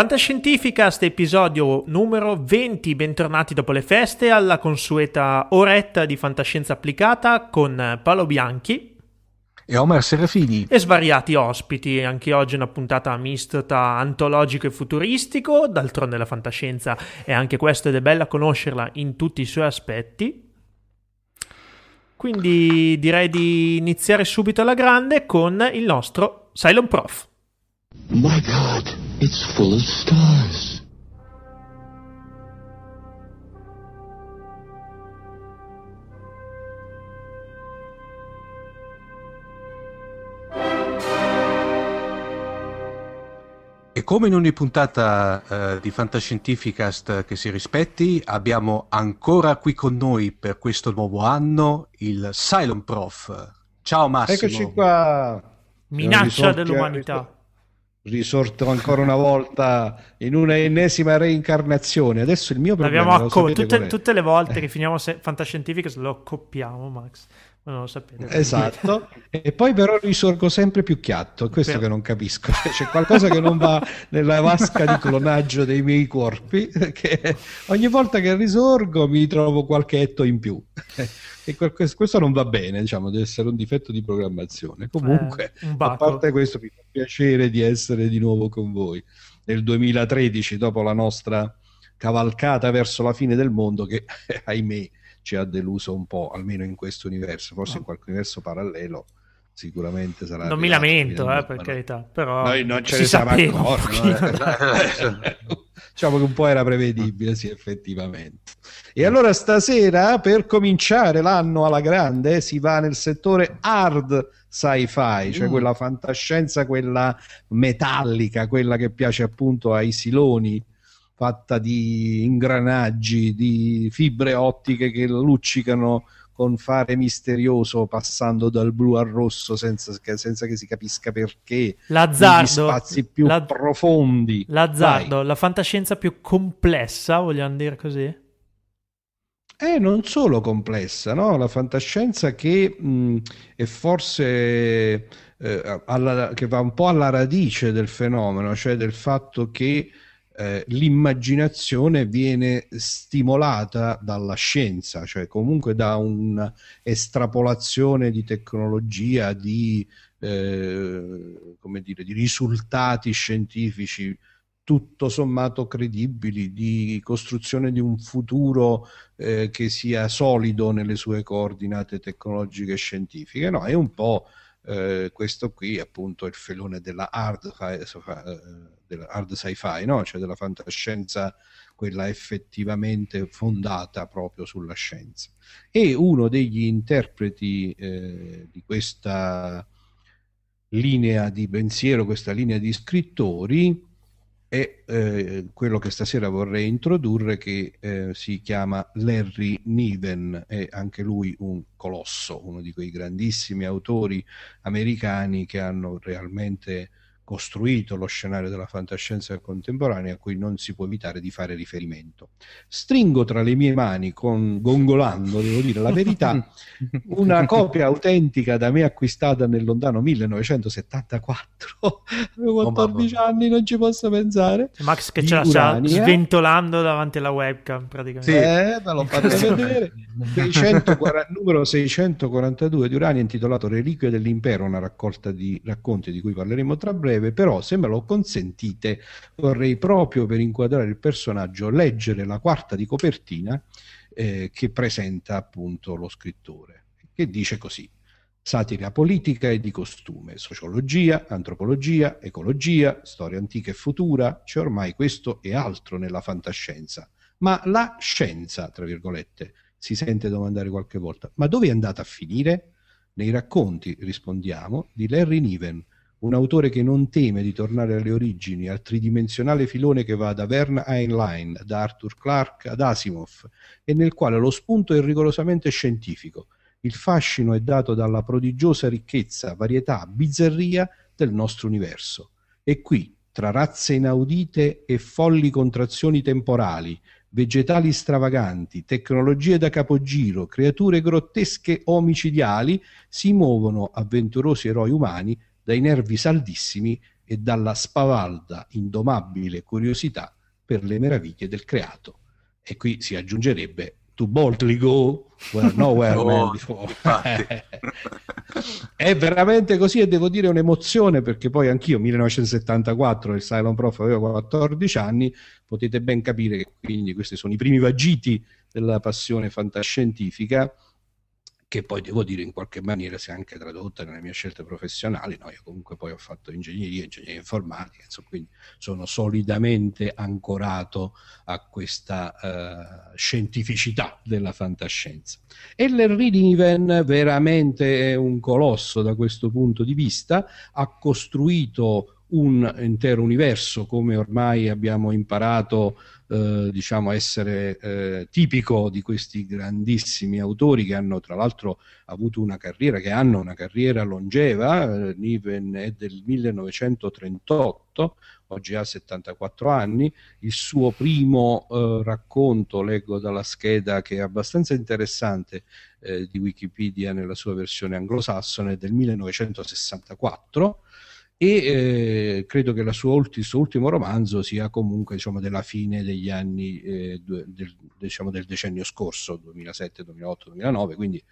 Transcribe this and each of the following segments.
Fantascientificast episodio numero 20, bentornati dopo le feste alla consueta oretta di fantascienza applicata con Paolo Bianchi e Omar Serafini. e svariati ospiti, anche oggi una puntata mista tra antologico e futuristico, d'altronde la fantascienza è anche questo ed è bella conoscerla in tutti i suoi aspetti. Quindi direi di iniziare subito alla grande con il nostro Cylon Prof. My God, it's full of stars. E come in ogni puntata uh, di Fantascientificast che si rispetti, abbiamo ancora qui con noi per questo nuovo anno il Cylon Prof. Ciao Massimo. Eccoci qua. Minaccia dell'umanità risorto ancora una volta in una ennesima reincarnazione. Adesso il mio problema L'abbiamo acco- tutte, tutte, le volte che finiamo se- Fantascientificas lo accoppiamo, Max. Non lo sapete. Esatto. e poi però risorgo sempre più chiatto, è questo però... che non capisco. C'è qualcosa che non va nella vasca di clonaggio dei miei corpi, che ogni volta che risorgo mi trovo qualche etto in più. E questo non va bene, diciamo, deve essere un difetto di programmazione. Comunque, eh, a parte questo, mi fa piacere di essere di nuovo con voi. Nel 2013, dopo la nostra cavalcata verso la fine del mondo, che ahimè ci ha deluso un po', almeno in questo universo, forse no. in qualche universo parallelo sicuramente sarà non mi lamento eh, per carità però noi non ce ne siamo accorti no? diciamo che un po' era prevedibile sì effettivamente e allora stasera per cominciare l'anno alla grande si va nel settore hard sci-fi cioè mm. quella fantascienza quella metallica quella che piace appunto ai siloni fatta di ingranaggi di fibre ottiche che luccicano con fare misterioso passando dal blu al rosso senza che, senza che si capisca perché l'azzardo spazi più la, profondi l'azzardo Vai. la fantascienza più complessa vogliamo dire così è non solo complessa no? la fantascienza che mh, è forse eh, alla, che va un po' alla radice del fenomeno cioè del fatto che eh, l'immaginazione viene stimolata dalla scienza, cioè comunque da un'estrapolazione di tecnologia, di, eh, dire, di risultati scientifici tutto sommato credibili, di costruzione di un futuro eh, che sia solido nelle sue coordinate tecnologiche e scientifiche. No, è un po' eh, questo qui appunto il filone della hard, eh, della hard sci-fi, no? cioè della fantascienza quella effettivamente fondata proprio sulla scienza. E uno degli interpreti eh, di questa linea di pensiero, questa linea di scrittori, è eh, quello che stasera vorrei introdurre che eh, si chiama Larry Niven, è anche lui un colosso, uno di quei grandissimi autori americani che hanno realmente costruito lo scenario della fantascienza contemporanea a cui non si può evitare di fare riferimento. Stringo tra le mie mani, con, gongolando, devo dire la verità, una copia autentica da me acquistata nel lontano 1974. Avevo 14 oh, anni, non ci posso pensare. Max che ce la sta sventolando davanti alla webcam, praticamente. Sì, eh, ve l'ho fatto vedere. 640, numero 642 di Urania intitolato Reliquie dell'Impero, una raccolta di racconti di cui parleremo tra breve breve, però se me lo consentite vorrei proprio per inquadrare il personaggio leggere la quarta di copertina eh, che presenta appunto lo scrittore, che dice così. Satira politica e di costume, sociologia, antropologia, ecologia, storia antica e futura, c'è ormai questo e altro nella fantascienza. Ma la scienza, tra virgolette, si sente domandare qualche volta, ma dove è andata a finire? Nei racconti, rispondiamo, di Larry Niven, un autore che non teme di tornare alle origini, al tridimensionale filone che va da Vern Heinlein, da Arthur Clarke ad Asimov, e nel quale lo spunto è rigorosamente scientifico. Il fascino è dato dalla prodigiosa ricchezza, varietà, bizzarria del nostro universo. E qui, tra razze inaudite e folli contrazioni temporali, vegetali stravaganti, tecnologie da capogiro, creature grottesche omicidiali, si muovono avventurosi eroi umani dai nervi saldissimi e dalla spavalda, indomabile curiosità per le meraviglie del creato. E qui si aggiungerebbe to boldly go where nowhere oh, man before. è veramente così e devo dire un'emozione perché poi anch'io 1974 il Cylon Prof aveva 14 anni potete ben capire che quindi questi sono i primi vagiti della passione fantascientifica che poi devo dire in qualche maniera si è anche tradotta nelle mie scelte professionali. No, io comunque poi ho fatto ingegneria, ingegneria informatica, insomma, quindi sono solidamente ancorato a questa uh, scientificità della fantascienza. E l'Henry Niven veramente è un colosso da questo punto di vista, ha costruito un intero universo come ormai abbiamo imparato eh, diciamo essere eh, tipico di questi grandissimi autori che hanno tra l'altro avuto una carriera, che hanno una carriera longeva, eh, Niven è del 1938, oggi ha 74 anni, il suo primo eh, racconto, leggo dalla scheda che è abbastanza interessante eh, di Wikipedia nella sua versione anglosassone, è del 1964 e eh, credo che sua ulti, il suo ultimo romanzo sia comunque diciamo, della fine degli anni eh, del, diciamo, del, decennio scorso, 2007, 2008, 2009, quindi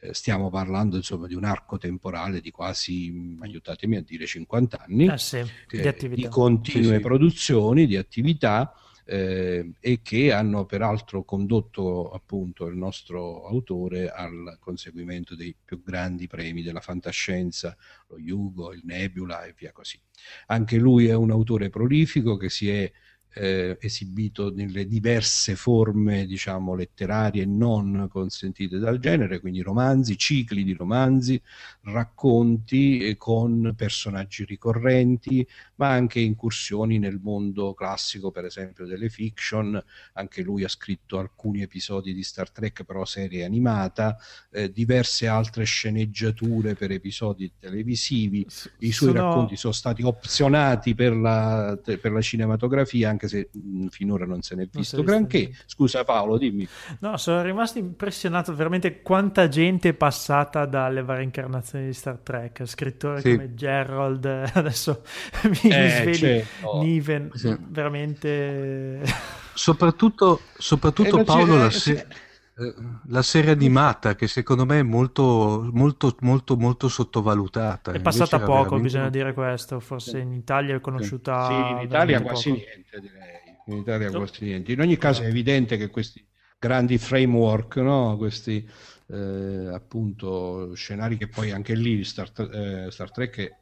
eh, stiamo parlando insomma, di un arco temporale di quasi, aiutatemi a dire, 50 anni ah, sì, di, di, continue sì, sì. produzioni, di attività eh, e che hanno peraltro condotto appunto il nostro autore al conseguimento dei più grandi premi della fantascienza, lo Yugo, il Nebula e via così. Anche lui è un autore prolifico che si è eh, esibito nelle diverse forme, diciamo, letterarie non consentite dal genere, quindi romanzi, cicli di romanzi, racconti eh, con personaggi ricorrenti, ma anche incursioni nel mondo classico, per esempio, delle fiction. Anche lui ha scritto alcuni episodi di Star Trek, però serie animata, eh, diverse altre sceneggiature per episodi televisivi. I suoi sono... racconti sono stati opzionati per la, per la cinematografia, anche anche se mh, finora non se n'è visto granché. Scusa Paolo, dimmi. No, sono rimasto impressionato veramente quanta gente è passata dalle varie incarnazioni di Star Trek, scrittori sì. come Gerald, adesso mi, eh, sveli certo. Niven, sì. veramente... Soprattutto, soprattutto Paolo, la, se- eh, la serie animata che secondo me è molto, molto, molto, molto sottovalutata. È passata poco, veramente... bisogna dire questo. Forse in Italia è conosciuta. Sì, in Italia quasi poco. niente, direi. In Italia no. quasi niente. In ogni caso è evidente che questi grandi framework, no? questi eh, appunto scenari che poi anche lì Star, eh, Star Trek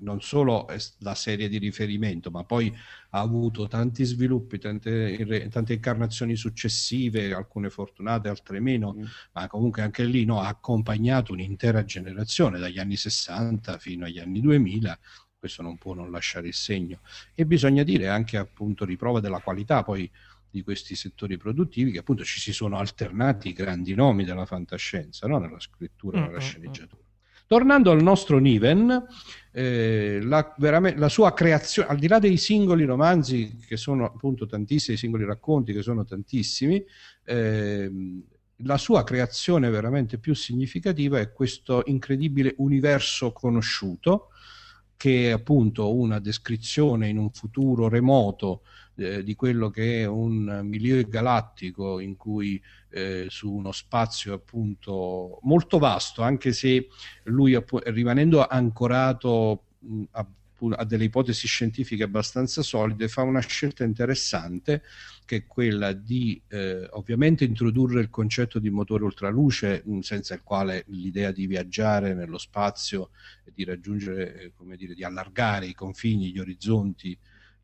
non solo è la serie di riferimento, ma poi ha avuto tanti sviluppi, tante, tante incarnazioni successive, alcune fortunate, altre meno, mm. ma comunque anche lì no, ha accompagnato un'intera generazione dagli anni 60 fino agli anni 2000 questo non può non lasciare il segno e bisogna dire anche appunto riprova della qualità poi di questi settori produttivi che appunto ci si sono alternati i grandi nomi della fantascienza no? nella scrittura, mm-hmm. nella mm, sceneggiatura. Tornando al nostro Niven, eh, la, la, sua creazione, al di là dei singoli romanzi, che sono appunto tantissimi, i singoli racconti che sono tantissimi, eh, la sua creazione veramente più significativa è questo incredibile universo conosciuto, che è appunto una descrizione in un futuro remoto eh, di quello che è un milieu galattico in cui eh, su uno spazio appunto molto vasto, anche se lui rimanendo ancorato mh, a, a delle ipotesi scientifiche abbastanza solide, fa una scelta interessante che è quella di eh, ovviamente introdurre il concetto di motore ultraluce, senza il quale l'idea di viaggiare nello spazio e di raggiungere, eh, come dire, di allargare i confini, gli orizzonti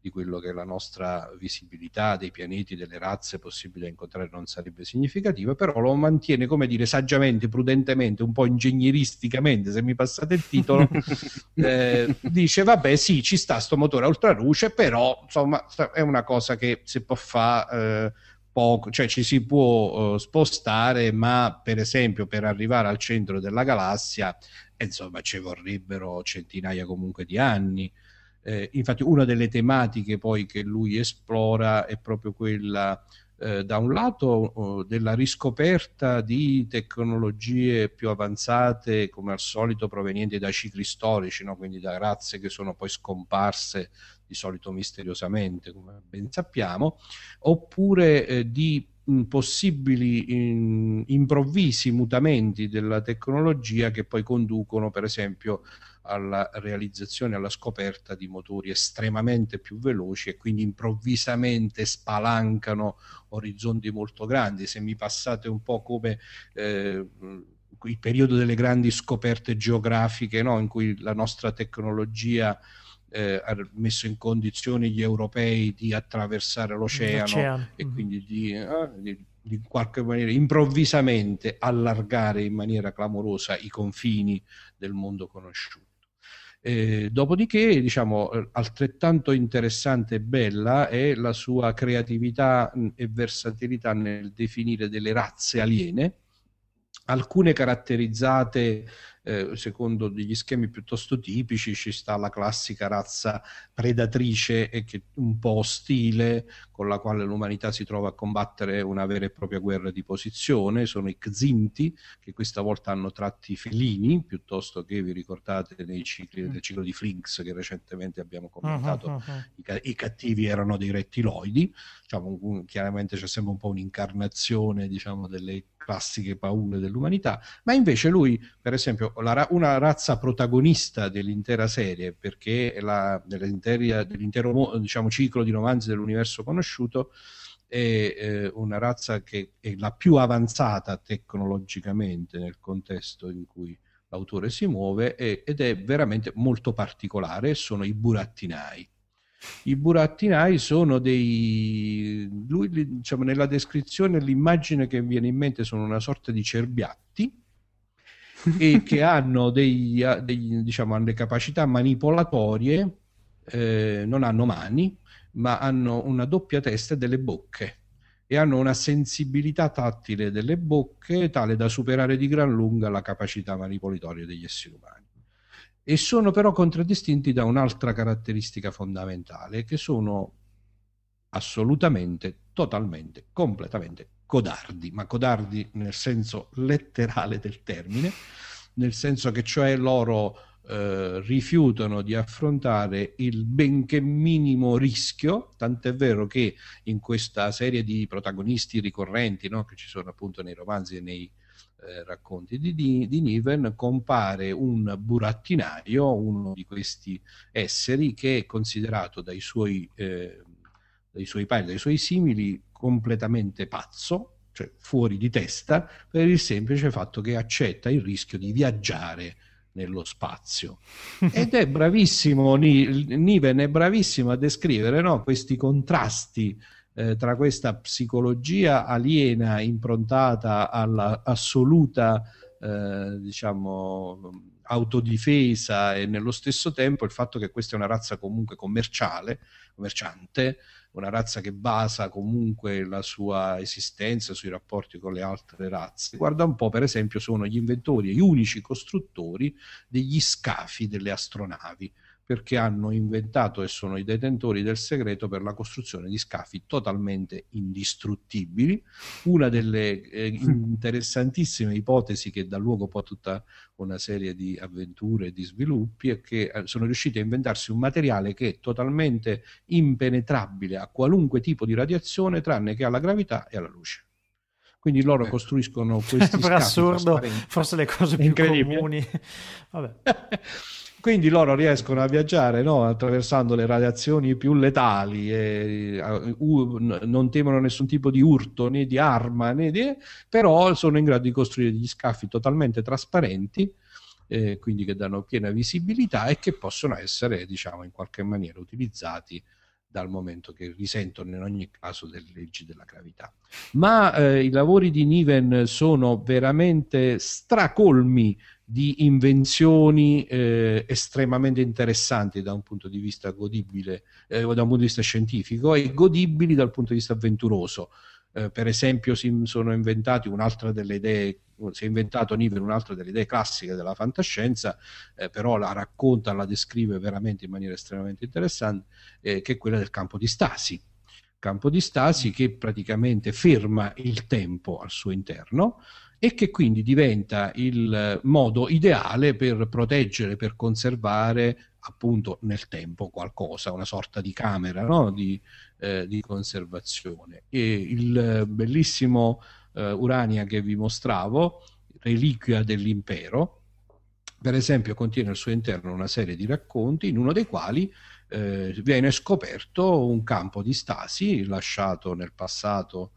di quello che la nostra visibilità dei pianeti, delle razze possibili da incontrare non sarebbe significativa, però lo mantiene, come dire, saggiamente, prudentemente, un po' ingegneristicamente, se mi passate il titolo, eh, dice, vabbè sì, ci sta sto motore a ultraluce, però insomma è una cosa che si può fare... Eh, poco, cioè ci si può uh, spostare, ma per esempio per arrivare al centro della galassia, insomma, ci vorrebbero centinaia comunque di anni. Eh, infatti una delle tematiche poi che lui esplora è proprio quella eh, da un lato della riscoperta di tecnologie più avanzate, come al solito provenienti da cicli storici, no? quindi da razze che sono poi scomparse di solito misteriosamente, come ben sappiamo, oppure eh, di possibili in, improvvisi mutamenti della tecnologia che poi conducono, per esempio, alla realizzazione, alla scoperta di motori estremamente più veloci e quindi improvvisamente spalancano orizzonti molto grandi. Se mi passate un po' come eh, il periodo delle grandi scoperte geografiche, no? in cui la nostra tecnologia eh, ha messo in condizione gli europei di attraversare l'oceano, l'oceano. e mm-hmm. quindi di, eh, di, di, in qualche maniera improvvisamente allargare in maniera clamorosa i confini del mondo conosciuto. Eh, dopodiché, diciamo, eh, altrettanto interessante e bella è la sua creatività e versatilità nel definire delle razze aliene, alcune caratterizzate eh, secondo degli schemi piuttosto tipici ci sta la classica razza predatrice e che un po' ostile con la quale l'umanità si trova a combattere una vera e propria guerra di posizione, sono i Xinti che questa volta hanno tratti felini piuttosto che vi ricordate nei cicli, mm. nel ciclo di Flinks che recentemente abbiamo commentato, uh-huh, uh-huh. I, I, cattivi erano dei rettiloidi, diciamo, chiaramente c'è sempre un po' un'incarnazione diciamo, delle classiche paure dell'umanità, ma invece lui, per esempio, la, una razza protagonista dell'intera serie, perché la, dell'intero diciamo, ciclo di romanzi dell'universo conosciuto, è eh, una razza che è la più avanzata tecnologicamente nel contesto in cui l'autore si muove è, ed è veramente molto particolare, sono i burattinai. I burattinai sono dei... Lui, diciamo, nella descrizione, l'immagine che viene in mente sono una sorta di cerbiatti e che hanno dei, dei, diciamo, hanno delle capacità manipolatorie, eh, non hanno mani, ma hanno una doppia testa e delle bocche. E hanno una sensibilità tattile delle bocche tale da superare di gran lunga la capacità manipolatoria degli esseri umani e sono però contraddistinti da un'altra caratteristica fondamentale, che sono assolutamente, totalmente, completamente codardi, ma codardi nel senso letterale del termine, nel senso che cioè loro eh, rifiutano di affrontare il benché minimo rischio, tant'è vero che in questa serie di protagonisti ricorrenti no, che ci sono appunto nei romanzi e nei eh, racconti di, di, di, Niven compare un burattinaio, uno di questi esseri che è considerato dai suoi, eh, dai suoi pari, dai suoi simili, completamente pazzo, cioè fuori di testa, per il semplice fatto che accetta il rischio di viaggiare nello spazio. Ed è bravissimo, Niven è bravissimo a descrivere no, questi contrasti eh, tra questa psicologia aliena improntata all'assoluta eh, diciamo autodifesa e nello stesso tempo il fatto che questa è una razza comunque commerciale, commerciante, una razza che basa comunque la sua esistenza sui rapporti con le altre razze. Guarda un po', per esempio, sono gli inventori e gli unici costruttori degli scafi delle astronavi perché hanno inventato e sono i detentori del segreto per la costruzione di scafi totalmente indistruttibili. Una delle eh, interessantissime ipotesi che dà luogo poi a tutta una serie di avventure e di sviluppi è che eh, sono riusciti a inventarsi un materiale che è totalmente impenetrabile a qualunque tipo di radiazione tranne che alla gravità e alla luce. Quindi loro costruiscono questi per assurdo forse le cose più comuni. Vabbè. Quindi loro riescono a viaggiare no? attraversando le radiazioni più letali e uh, non temono nessun tipo di urto né di arma né di... però sono in grado di costruire degli scaffi totalmente trasparenti eh, quindi che danno piena visibilità e che possono essere diciamo in qualche maniera utilizzati dal momento che risentono in ogni caso delle leggi della gravità. Ma eh, i lavori di Niven sono veramente stracolmi di invenzioni eh, estremamente interessanti da un punto di vista godibile, eh, da un punto di vista scientifico e godibili dal punto di vista avventuroso. Eh, per esempio si sono inventati un'altra delle idee, si è inventato Niven un'altra delle idee classiche della fantascienza, eh, però la racconta, la descrive veramente in maniera estremamente interessante, eh, che è quella del campo di stasi campo di stasi che praticamente ferma il tempo al suo interno e che quindi diventa il modo ideale per proteggere, per conservare appunto nel tempo qualcosa, una sorta di camera no? di, eh, di, conservazione. E il bellissimo eh, Urania che vi mostravo, Reliquia dell'impero, per esempio contiene al suo interno una serie di racconti in uno dei quali eh, viene scoperto un campo di stasi lasciato nel passato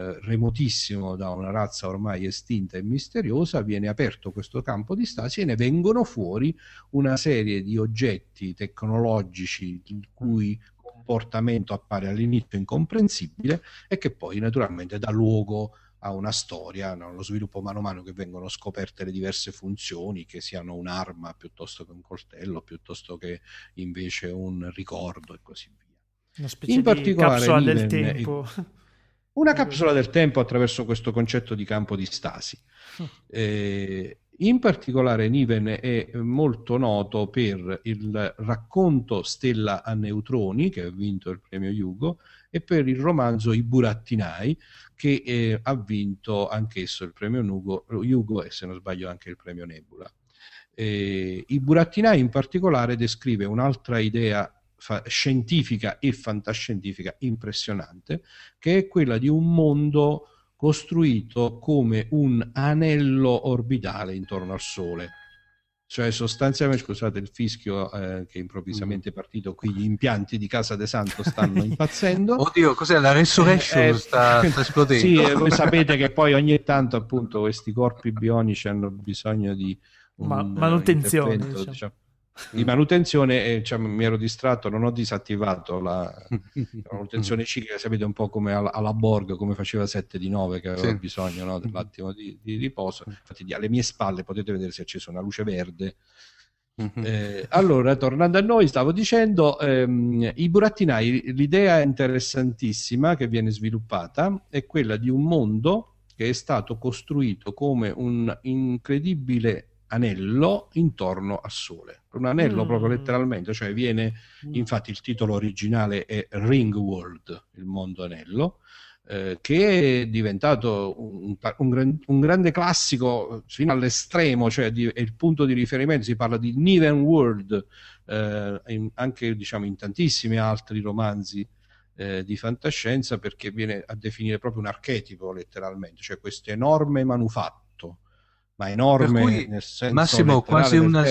eh, remotissimo da una razza ormai estinta e misteriosa, viene aperto questo campo di stasi e ne vengono fuori una serie di oggetti tecnologici il cui comportamento appare all'inizio incomprensibile e che poi naturalmente dà luogo a una storia, no? lo sviluppo mano a mano che vengono scoperte le diverse funzioni, che siano un'arma piuttosto che un coltello, piuttosto che invece un ricordo e così via. Una specie In di capsula del tempo. Una capsula del tempo attraverso questo concetto di campo di stasi. Mm. Eh, in particolare Niven è molto noto per il racconto Stella a neutroni, che ha vinto il premio Hugo, e per il romanzo I burattinai, che eh, ha vinto anch'esso il premio Hugo, Hugo e se non sbaglio anche il premio Nebula. Eh, I burattinai in particolare descrive un'altra idea scientifica e fantascientifica impressionante, che è quella di un mondo costruito come un anello orbitale intorno al Sole cioè sostanzialmente, scusate il fischio eh, che improvvisamente è partito qui, gli impianti di Casa De Santo stanno impazzendo. Oddio, cos'è la resurrection? Eh, sta, sta, esplodendo. Sì, eh, voi sapete che poi ogni tanto appunto questi corpi bionici hanno bisogno di un, Ma, manutenzione. Diciamo. Diciamo, di manutenzione e cioè, mi ero distratto, non ho disattivato la, la manutenzione ciclica, sapete un po' come alla, alla, Borg, come faceva 7 di 9 che aveva sì. bisogno no, dell'attimo di, di, riposo. Infatti alle mie spalle potete vedere se è accesa una luce verde. Eh, allora, tornando a noi, stavo dicendo, ehm, i burattinai, l'idea interessantissima che viene sviluppata è quella di un mondo che è stato costruito come un incredibile anello intorno al Sole. Un anello mm. proprio letteralmente, cioè viene, mm. infatti il titolo originale è Ring World, il mondo anello, eh, che è diventato un, un, un, grande classico fino all'estremo, cioè di, è il punto di riferimento, si parla di Niven World, eh, in, anche diciamo, in tantissimi altri romanzi eh, di fantascienza, perché viene a definire proprio un archetipo letteralmente, cioè questo enorme manufatto ma enorme cui, nel senso Massimo, quasi una,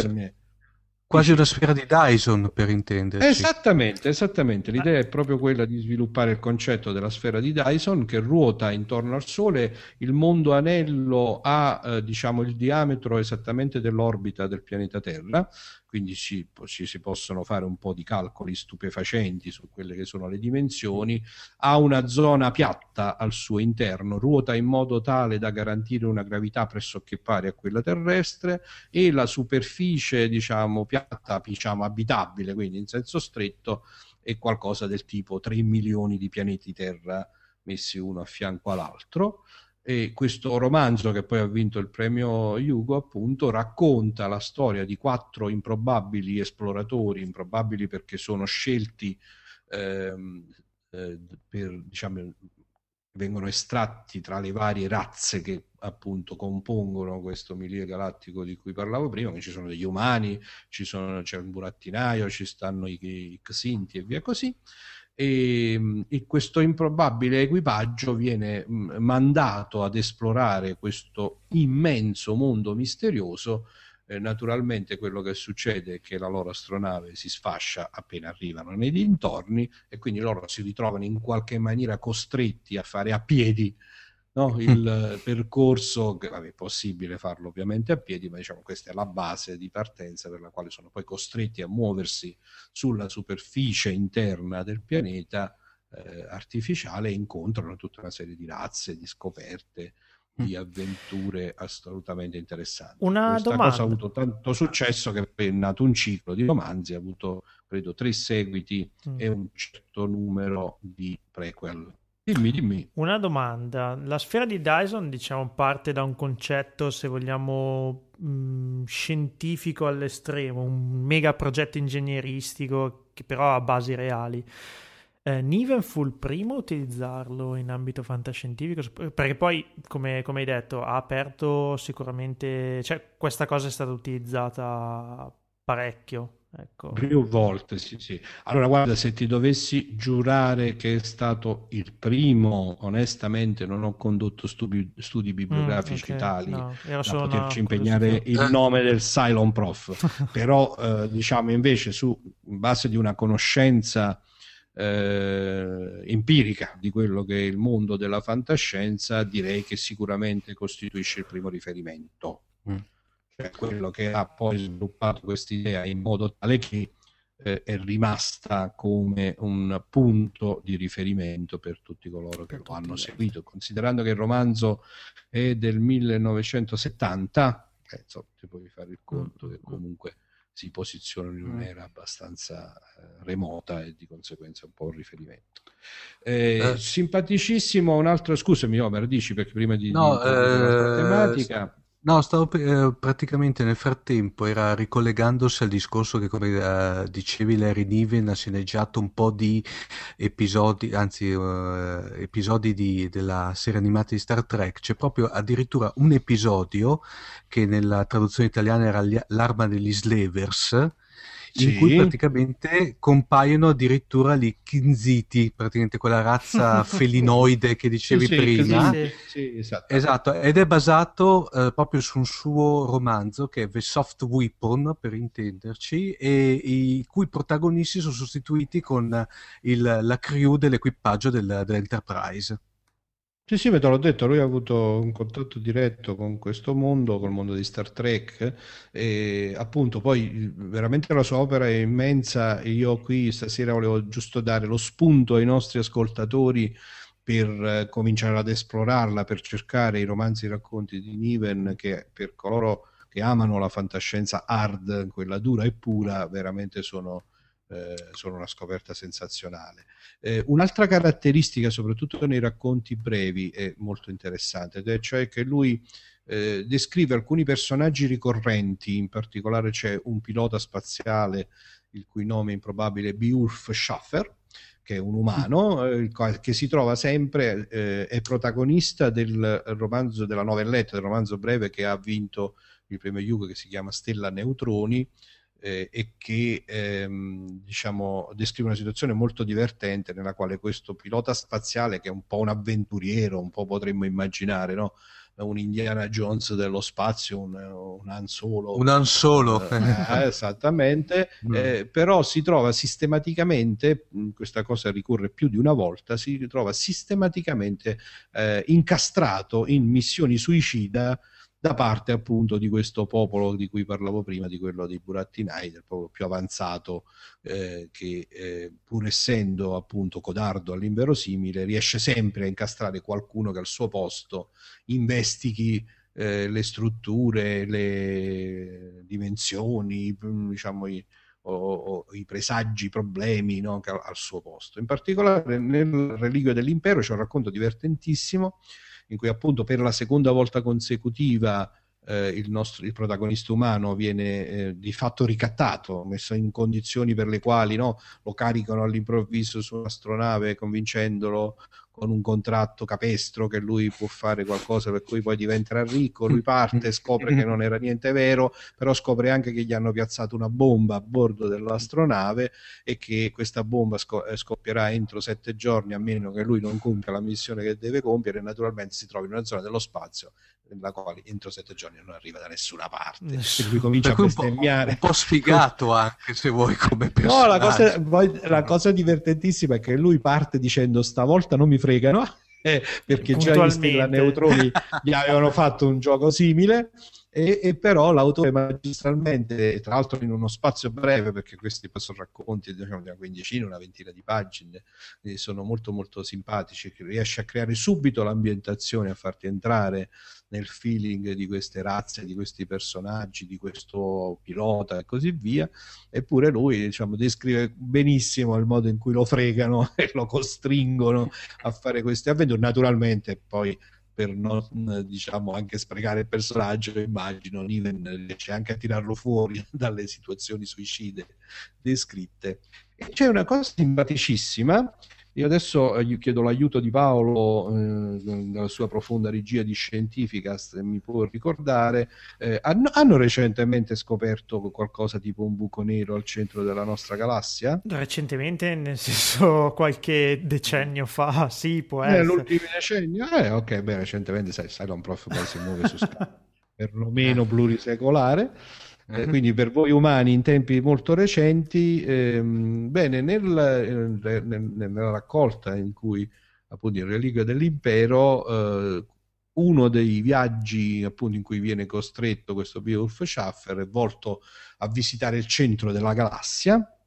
quasi una sfera di Dyson per intenderci. Esattamente, esattamente. L'idea è proprio quella di sviluppare il concetto della sfera di Dyson che ruota intorno al Sole. Il mondo anello ha eh, diciamo, il diametro esattamente dell'orbita del pianeta Terra quindi ci, ci, si possono fare un po' di calcoli stupefacenti su quelle che sono le dimensioni, ha una zona piatta al suo interno, ruota in modo tale da garantire una gravità pressoché pari a quella terrestre e la superficie, diciamo, piatta, diciamo, abitabile, quindi in senso stretto, è qualcosa del tipo 3 milioni di pianeti Terra messi uno a fianco all'altro e questo romanzo che poi ha vinto il premio Hugo appunto racconta la storia di quattro improbabili esploratori, improbabili perché sono scelti ehm, eh, per, diciamo, vengono estratti tra le varie razze che appunto compongono questo milieu galattico di cui parlavo prima, che ci sono degli umani, ci sono, c'è un burattinaio, ci stanno i, i Xinti e via così e, e questo improbabile equipaggio viene mh, mandato ad esplorare questo immenso mondo misterioso. Eh, naturalmente quello che succede è che la loro astronave si sfascia appena arrivano nei dintorni e quindi loro si ritrovano in qualche maniera costretti a fare a piedi no? il percorso, che vabbè, è possibile farlo ovviamente a piedi, ma diciamo questa è la base di partenza per la quale sono poi costretti a muoversi sulla superficie interna del pianeta eh, artificiale e incontrano tutta una serie di razze, di scoperte, di mm. avventure assolutamente interessanti. Una Questa domanda. cosa ha avuto tanto successo che è nato un ciclo di romanzi, ha avuto credo tre seguiti mm. e un certo numero di prequel. Dimmi, dimmi. Una domanda. La sfera di Dyson, diciamo, parte da un concetto, se vogliamo, mh, mm, scientifico all'estremo, un mega progetto ingegneristico che però ha basi reali. eh, Niven fu il primo a utilizzarlo in ambito fantascientifico, perché poi, come, come, hai detto, ha aperto sicuramente, cioè questa cosa è stata utilizzata parecchio. Ecco. Più volte, sì, sì. Allora, guarda, se ti dovessi giurare che è stato il primo, onestamente non ho condotto studi, studi bibliografici mm, okay. tali no, da poterci impegnare il nome del Cylon Prof. Però, eh, diciamo, invece, su base di una conoscenza eh, empirica di quello che è il mondo della fantascienza, direi che sicuramente costituisce il primo riferimento. Mm. Cioè quello che ha poi sviluppato questa idea in modo tale che eh, è rimasta come un punto di riferimento per tutti coloro che lo hanno seguito, considerando che il romanzo è del 1970, eh, insomma, ti puoi fare il conto mm. che comunque si posizionano in un'era abbastanza eh, remota e di conseguenza un po' un riferimento. Eh, eh. Simpaticissimo, un altro, scusami Omer, dici perché prima di, no, di eh, tematica... No, stavo eh, praticamente nel frattempo, era ricollegandosi al discorso che come eh, dicevi Larry Niven ha sceneggiato un po' di episodi, anzi eh, episodi di, della serie animata di Star Trek, c'è proprio addirittura un episodio che nella traduzione italiana era L'arma degli Slavers, in cui praticamente compaiono addirittura gli Kinziti, praticamente quella razza felinoide che dicevi sì, prima. Sì, sì, esatto. esatto. ed è basato eh, proprio su un suo romanzo che è The Soft Weapon, per intenderci, e i cui protagonisti sono sostituiti con il, la crew dell'equipaggio del, dell'Enterprise. Sì, sì, te l'ho detto, lui ha avuto un contatto diretto con questo mondo, col mondo di Star Trek e appunto poi veramente la sua opera è immensa e io qui stasera volevo giusto dare lo spunto ai nostri ascoltatori per eh, cominciare ad esplorarla, per cercare i romanzi e i racconti di Niven che per coloro che amano la fantascienza hard, quella dura e pura, veramente sono eh, sono una scoperta sensazionale. Eh, un'altra caratteristica, soprattutto nei racconti brevi, è molto interessante, ed è cioè che lui eh, descrive alcuni personaggi ricorrenti, in particolare c'è un pilota spaziale il cui nome è improbabile è Beowulf Schaffer, che è un umano, eh, che si trova sempre, eh, è protagonista del romanzo, della novelletta, del romanzo breve che ha vinto il premio Hugo che si chiama Stella Neutroni, eh, e che ehm, diciamo, descrive una situazione molto divertente nella quale questo pilota spaziale, che è un po' un avventuriero, un po' potremmo immaginare, no? un Indiana Jones dello spazio, un, un Han Solo. Un Han Solo. Eh, esattamente, mm. eh, però si trova sistematicamente, questa cosa ricorre più di una volta, si ritrova sistematicamente eh, incastrato in missioni suicida da parte appunto di questo popolo di cui parlavo prima, di quello dei burattinai, del popolo più avanzato eh, che eh, pur essendo appunto codardo all'inverosimile riesce sempre a incastrare qualcuno che al suo posto investighi eh, le strutture, le dimensioni, diciamo i, o, o, i presagi, i problemi no, al, al suo posto. In particolare nel Reliquio dell'Impero c'è un racconto divertentissimo in cui appunto per la seconda volta consecutiva eh, il, nostro, il protagonista umano viene eh, di fatto ricattato, messo in condizioni per le quali no, lo caricano all'improvviso su un'astronave convincendolo con un contratto capestro che lui può fare qualcosa per cui poi diventerà ricco, lui parte, scopre che non era niente vero, però scopre anche che gli hanno piazzato una bomba a bordo dell'astronave e che questa bomba eh, scoppierà entro sette giorni a meno che lui non compia la missione che deve compiere e naturalmente si trova in una zona dello spazio nella quale entro sette giorni non arriva da nessuna parte. Per cui comincia per a bestemmiare un po', un po' sfigato anche se vuoi come personaggio no la cosa, la cosa divertentissima è che lui parte dicendo stavolta non mi fregano eh, perché già gli Stella Neutroni gli avevano fatto un gioco simile e, e, però l'autore magistralmente, tra l'altro in uno spazio breve, perché questi sono racconti diciamo, di una quindicina, una ventina di pagine, sono molto molto simpatici, riesce a creare subito l'ambientazione, a farti entrare nel feeling di queste razze, di questi personaggi, di questo pilota e così via, eppure lui diciamo, descrive benissimo il modo in cui lo fregano e lo costringono a fare queste avventure, naturalmente poi per non diciamo anche sprecare il personaggio immagino Niven riesce anche a tirarlo fuori dalle situazioni suicide descritte. E c'è una cosa simpaticissima Io adesso eh, gli chiedo l'aiuto di Paolo, eh, nella sua profonda regia di scientifica, se mi può ricordare. Eh, hanno, hanno, recentemente scoperto qualcosa tipo un buco nero al centro della nostra galassia? Recentemente, nel senso qualche decennio fa, sì, può essere. Nell'ultimo decennio? Eh, ok, beh, recentemente sai, Cylon Prof poi si muove su scala perlomeno plurisecolare. Eh, mhm. quindi per voi umani in tempi molto recenti, ehm, bene, nel, eh, nel, nella raccolta in cui appunto il reliquia dell'impero, eh, uno dei viaggi appunto in cui viene costretto questo Beowulf Schaffer è volto a visitare il centro della galassia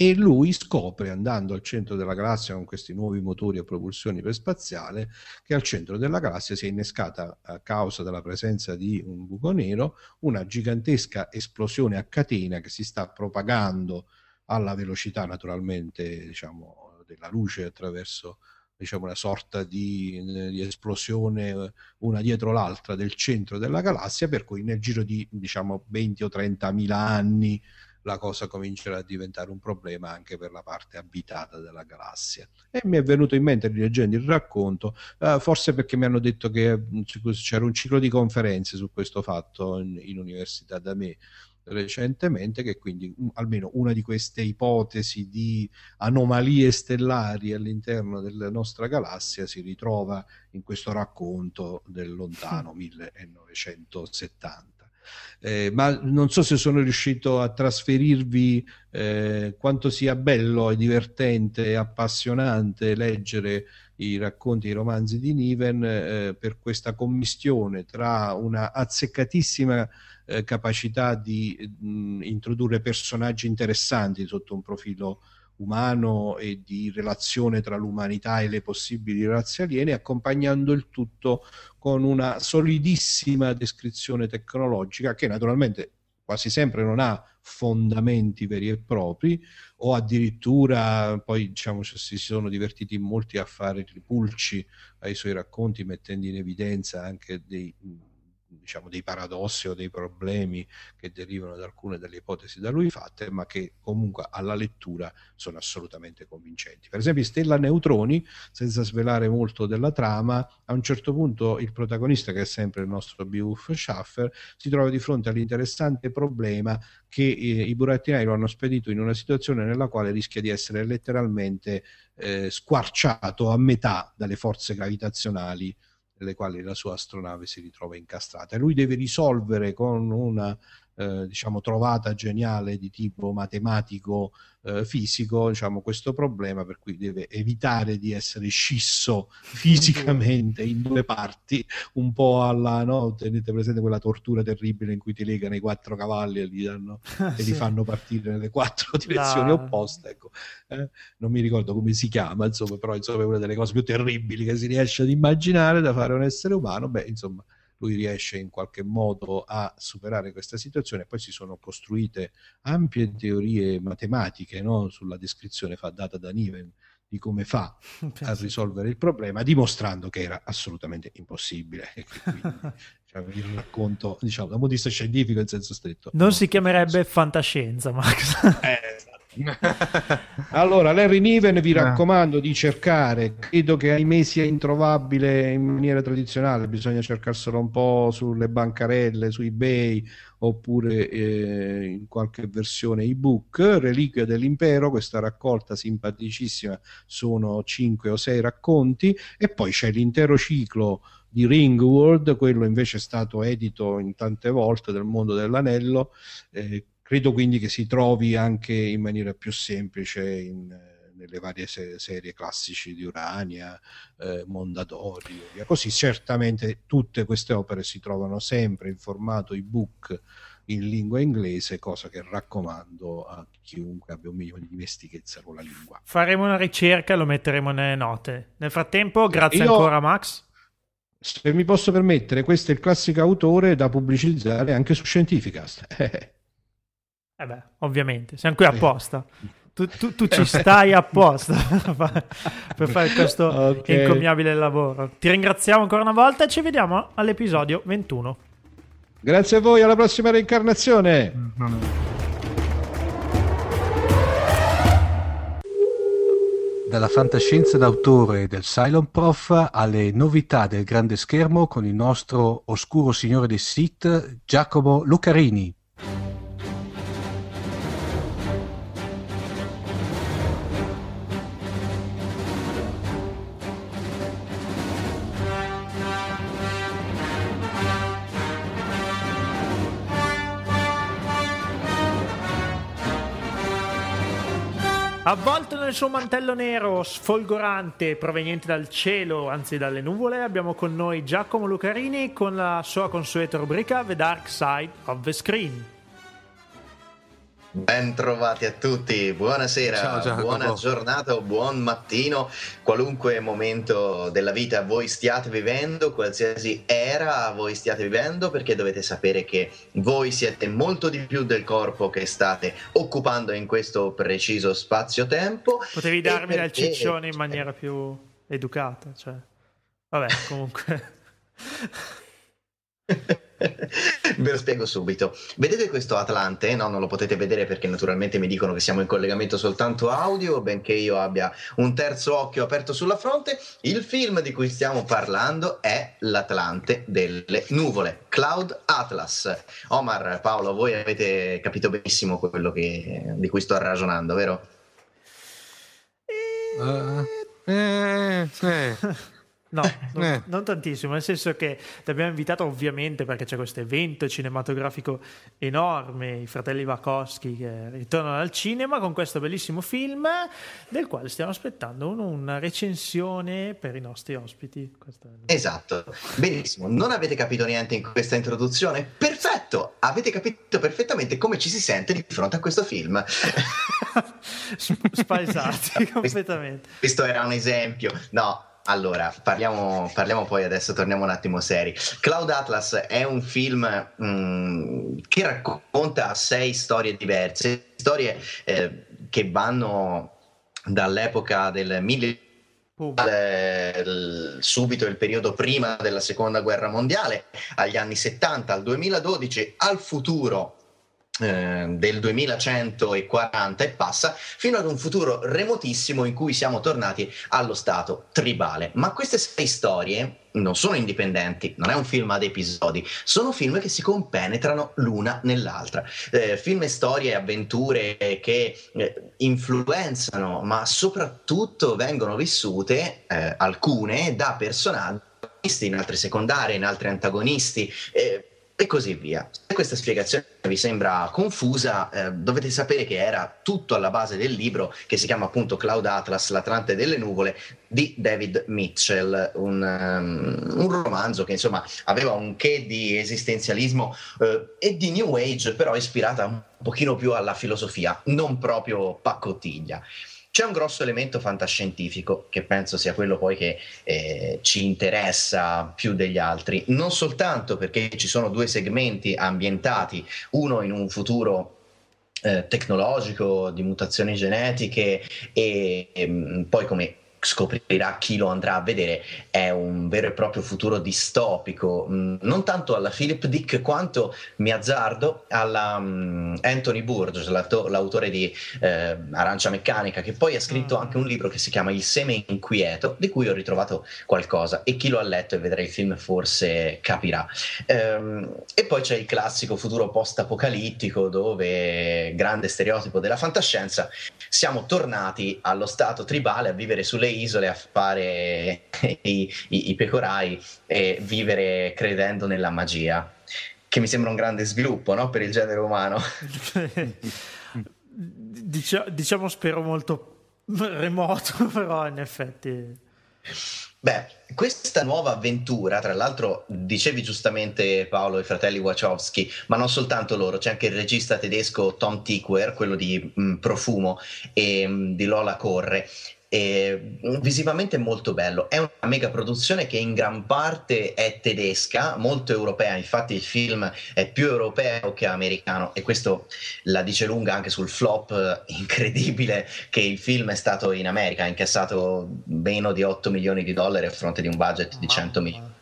e lui scopre, andando al centro della galassia con questi nuovi motori a propulsione iperspaziale, che al centro della galassia si è innescata, a causa della presenza di un buco nero, una gigantesca esplosione a catena che si sta propagando alla velocità naturalmente diciamo, della luce attraverso diciamo, una sorta di, di, esplosione una dietro l'altra del centro della galassia, per cui nel giro di diciamo, 20 o 30 mila anni la cosa comincerà a diventare un problema anche per la parte abitata della galassia. E mi è venuto in mente, rileggendo il racconto, eh, forse perché mi hanno detto che mm, c'era un ciclo di conferenze su questo fatto in, in università da me recentemente, che quindi um, almeno una di queste ipotesi di anomalie stellari all'interno della nostra galassia si ritrova in questo racconto del lontano 1970. Eh, ma non so se sono riuscito a trasferirvi eh, quanto sia bello e divertente e appassionante leggere i racconti, i romanzi di Niven eh, per questa commistione tra una azzeccatissima eh, capacità di mh, introdurre personaggi interessanti sotto un profilo umano e di relazione tra l'umanità e le possibili razze aliene, accompagnando il tutto con una solidissima descrizione tecnologica che naturalmente quasi sempre non ha fondamenti veri e propri o addirittura poi diciamo si sono divertiti molti a fare pulci ai suoi racconti mettendo in evidenza anche dei diciamo, dei paradossi o dei problemi che derivano da alcune delle ipotesi da lui fatte, ma che comunque alla lettura sono assolutamente convincenti. Per esempio, Stella Neutroni, senza svelare molto della trama, a un certo punto il protagonista, che è sempre il nostro Beowulf Schaffer, si trova di fronte all'interessante problema che eh, i burattinai lo hanno spedito in una situazione nella quale rischia di essere letteralmente eh, squarciato a metà dalle forze gravitazionali nelle quali la sua astronave si ritrova incastrata. E lui deve risolvere con una eh, diciamo, trovata geniale di tipo matematico eh, fisico diciamo, questo problema per cui deve evitare di essere scisso fisicamente in due parti un po' alla no? tenete presente quella tortura terribile in cui ti legano i quattro cavalli e li, danno, ah, e li fanno partire nelle quattro direzioni La... opposte ecco. eh? non mi ricordo come si chiama insomma però insomma, è una delle cose più terribili che si riesce ad immaginare da fare un essere umano beh insomma lui riesce in qualche modo a superare questa situazione. Poi si sono costruite ampie teorie matematiche no? sulla descrizione data da Niven di come fa a risolvere il problema, dimostrando che era assolutamente impossibile. Quindi, cioè, il racconto, diciamo, da un punto di vista scientifico in senso stretto. Non no? si chiamerebbe fantascienza, Max. eh. allora, Larry Niven vi ah. raccomando di cercare, credo che ahimè sia introvabile in maniera tradizionale, bisogna cercarselo un po' sulle bancarelle, su eBay oppure eh, in qualche versione ebook. Reliquia dell'impero, questa raccolta simpaticissima, sono 5 o 6 racconti e poi c'è l'intero ciclo di Ringworld, quello invece è stato edito in tante volte del mondo dell'anello. Eh, Credo quindi che si trovi anche in maniera più semplice in, nelle varie se- serie classici di Urania, eh, Mondadori, via così. Certamente tutte queste opere si trovano sempre in formato ebook in lingua inglese, cosa che raccomando a chiunque abbia un minimo di dimestichezza con la lingua. Faremo una ricerca e lo metteremo nelle note. Nel frattempo, grazie Io... ancora Max se mi posso permettere, questo è il classico autore da pubblicizzare anche su Scientificast. Eh beh, ovviamente, siamo qui apposta. Tu, tu, tu ci stai apposta per fare questo okay. incommiabile lavoro. Ti ringraziamo ancora una volta e ci vediamo all'episodio 21. Grazie a voi, alla prossima reincarnazione. Mm-hmm. Dalla fantascienza d'autore del Cylon Prof alle novità del grande schermo con il nostro oscuro signore dei Sith, Giacomo Lucarini. Avvolto nel suo mantello nero sfolgorante proveniente dal cielo, anzi dalle nuvole, abbiamo con noi Giacomo Lucarini con la sua consueta rubrica The Dark Side of the Screen. Ben trovati a tutti, buonasera, Ciao, buona giornata o buon mattino, qualunque momento della vita voi stiate vivendo, qualsiasi era voi stiate vivendo, perché dovete sapere che voi siete molto di più del corpo che state occupando in questo preciso spazio-tempo. Potevi darmi perché... ciccione in maniera più educata, cioè... Vabbè, comunque... Ve lo spiego subito. Vedete questo Atlante? No, non lo potete vedere perché naturalmente mi dicono che siamo in collegamento soltanto audio, benché io abbia un terzo occhio aperto sulla fronte. Il film di cui stiamo parlando è L'Atlante delle nuvole, Cloud Atlas. Omar, Paolo, voi avete capito benissimo quello che, di cui sto ragionando, vero? Uh, eh, eh. No, non, eh. non, tantissimo, nel senso che ti abbiamo invitato ovviamente perché c'è questo evento cinematografico enorme, i fratelli Wachowski che ritornano al cinema con questo bellissimo film del quale stiamo aspettando una recensione per i nostri ospiti. Esatto, benissimo, non avete capito niente in questa introduzione? Perfetto, avete capito perfettamente come ci si sente di fronte a questo film. Spaesati completamente. Questo era un esempio, no, allora, parliamo, parliamo, poi adesso, torniamo un attimo seri. Cloud Atlas è un film mh, mm, che racconta sei storie diverse, storie eh, che vanno dall'epoca del 1000 eh, subito il periodo prima della seconda guerra mondiale, agli anni 70, al 2012, al futuro del 2140 e passa fino ad un futuro remotissimo in cui siamo tornati allo stato tribale. Ma queste sei storie non sono indipendenti, non è un film ad episodi, sono film che si compenetrano l'una nell'altra. Eh, film e storie avventure che eh, influenzano, ma soprattutto vengono vissute eh, alcune da personaggi in altri secondari, in altri antagonisti. Eh, e così via. Se questa spiegazione vi sembra confusa, eh, dovete sapere che era tutto alla base del libro che si chiama appunto Cloud Atlas, l'Atlante delle nuvole di David Mitchell, un, um, un romanzo che insomma aveva un che di esistenzialismo eh, e di New Age, però ispirata un pochino più alla filosofia, non proprio pacottiglia. C'è un grosso elemento fantascientifico che penso sia quello poi che eh, ci interessa più degli altri, non soltanto perché ci sono due segmenti ambientati, uno in un futuro eh, tecnologico di mutazioni genetiche e, e mm, poi come scoprirà chi lo andrà a vedere, è un vero e proprio futuro distopico, mm, non tanto alla Philip Dick quanto, mi azzardo, alla um, Anthony Burgess, l'autore di eh, Arancia Meccanica, che poi ha scritto mm. anche un libro che si chiama Il seme inquieto, di cui ho ritrovato qualcosa e chi lo ha letto e vedrà il film forse capirà. Ehm, e poi c'è il classico futuro post-apocalittico dove, grande stereotipo della fantascienza, siamo tornati allo stato tribale a vivere sulle isole a fare i, i, i pecorai e vivere credendo nella magia, che mi sembra un grande sviluppo no? per il genere umano. Dicia, diciamo spero molto remoto, però in effetti... Beh, questa nuova avventura, tra l'altro, dicevi giustamente Paolo, i fratelli Wachowski, ma non soltanto loro, c'è anche il regista tedesco Tom Tickwer, quello di mh, Profumo e mh, di Lola Corre, e visivamente molto bello. È una mega produzione che in gran parte è tedesca, molto europea. Infatti, il film è più europeo che americano, e questo la dice lunga anche sul flop incredibile che il film è stato in America. Ha incassato meno di 8 milioni di dollari a fronte di un budget di 100 milioni.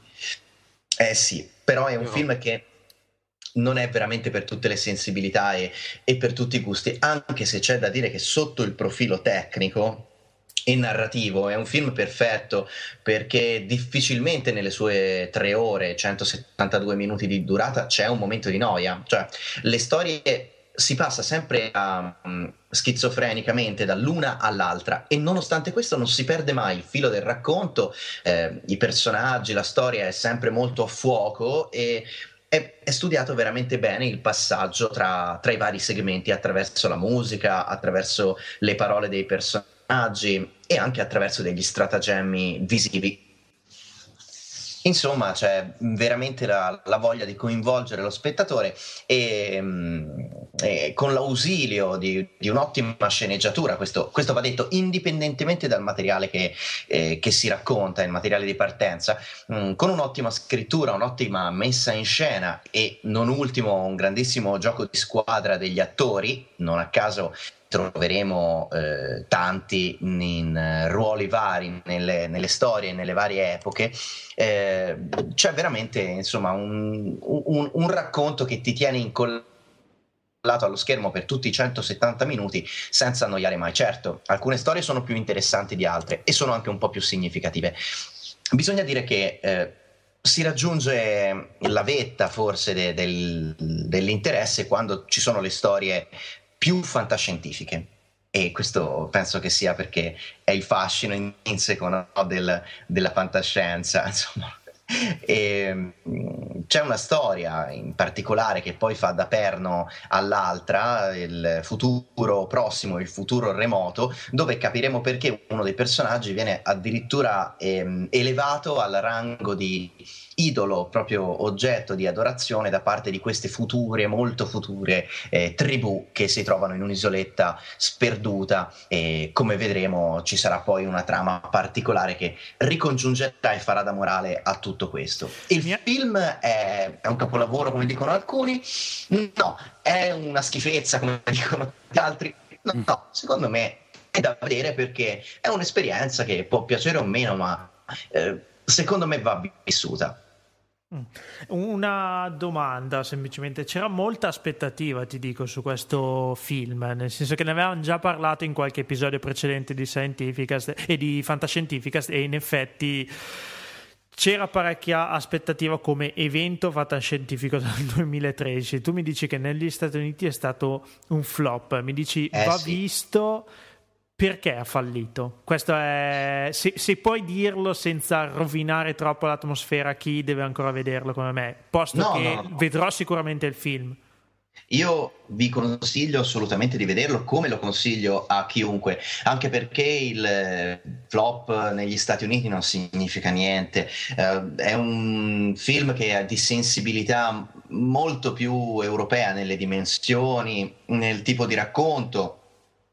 Eh sì, però è un film che non è veramente per tutte le sensibilità e, e per tutti i gusti, anche se c'è da dire che sotto il profilo tecnico e narrativo, è un film perfetto perché difficilmente nelle sue tre ore, 172 minuti di durata c'è un momento di noia, cioè le storie si passa sempre a, um, schizofrenicamente dall'una all'altra e nonostante questo non si perde mai il filo del racconto, eh, i personaggi, la storia è sempre molto a fuoco e è, è studiato veramente bene il passaggio tra, tra i vari segmenti attraverso la musica, attraverso le parole dei personaggi personaggi e anche attraverso degli stratagemmi visivi. Insomma, c'è veramente la, la voglia di coinvolgere lo spettatore e, mm, e con l'ausilio di, di, un'ottima sceneggiatura, questo, questo, va detto indipendentemente dal materiale che, eh, che si racconta, il materiale di partenza, mh, mm, con un'ottima scrittura, un'ottima messa in scena e non ultimo un grandissimo gioco di squadra degli attori, non a caso troveremo eh, tanti in uh, ruoli vari nelle, nelle, storie, nelle varie epoche, eh, c'è veramente insomma un, un, un, racconto che ti tiene incollato allo schermo per tutti i 170 minuti senza annoiare mai. Certo, alcune storie sono più interessanti di altre e sono anche un po' più significative. Bisogna dire che eh, si raggiunge la vetta forse de, del, dell'interesse quando ci sono le storie più fantascientifiche. E questo penso che sia perché è il fascino intrinseco no, del, della fantascienza, insomma. E, mm, c'è una storia in particolare che poi fa da perno all'altra, il futuro prossimo, il futuro remoto, dove capiremo perché uno dei personaggi viene addirittura ehm, elevato al rango di idolo, proprio oggetto di adorazione da parte di queste future, molto future eh, tribù che si trovano in un'isoletta sperduta e come vedremo ci sarà poi una trama particolare che ricongiungerà e farà da morale a tutto questo. Il mia... film è, è un capolavoro come dicono alcuni? No, è una schifezza come dicono gli altri? No, no secondo me è da vedere perché è un'esperienza che può piacere o meno, ma eh, secondo me va vissuta. Mm. Una domanda semplicemente, c'era molta aspettativa ti dico su questo film, nel senso che ne avevamo già parlato in qualche episodio precedente di Scientificast e di Fantascientificast e in effetti c'era parecchia aspettativa come evento fantascientifico dal 2013. Tu mi dici che negli Stati Uniti è stato un flop, mi dici eh, va sì. visto perché ha fallito? Questo è. Se, se, puoi dirlo senza rovinare troppo l'atmosfera chi deve ancora vederlo come me, posto no, che no, no. vedrò sicuramente il film. Io vi consiglio assolutamente di vederlo, come lo consiglio a chiunque, anche perché il eh, flop negli Stati Uniti non significa niente. Uh, è un film che ha di sensibilità molto più europea nelle dimensioni, nel tipo di racconto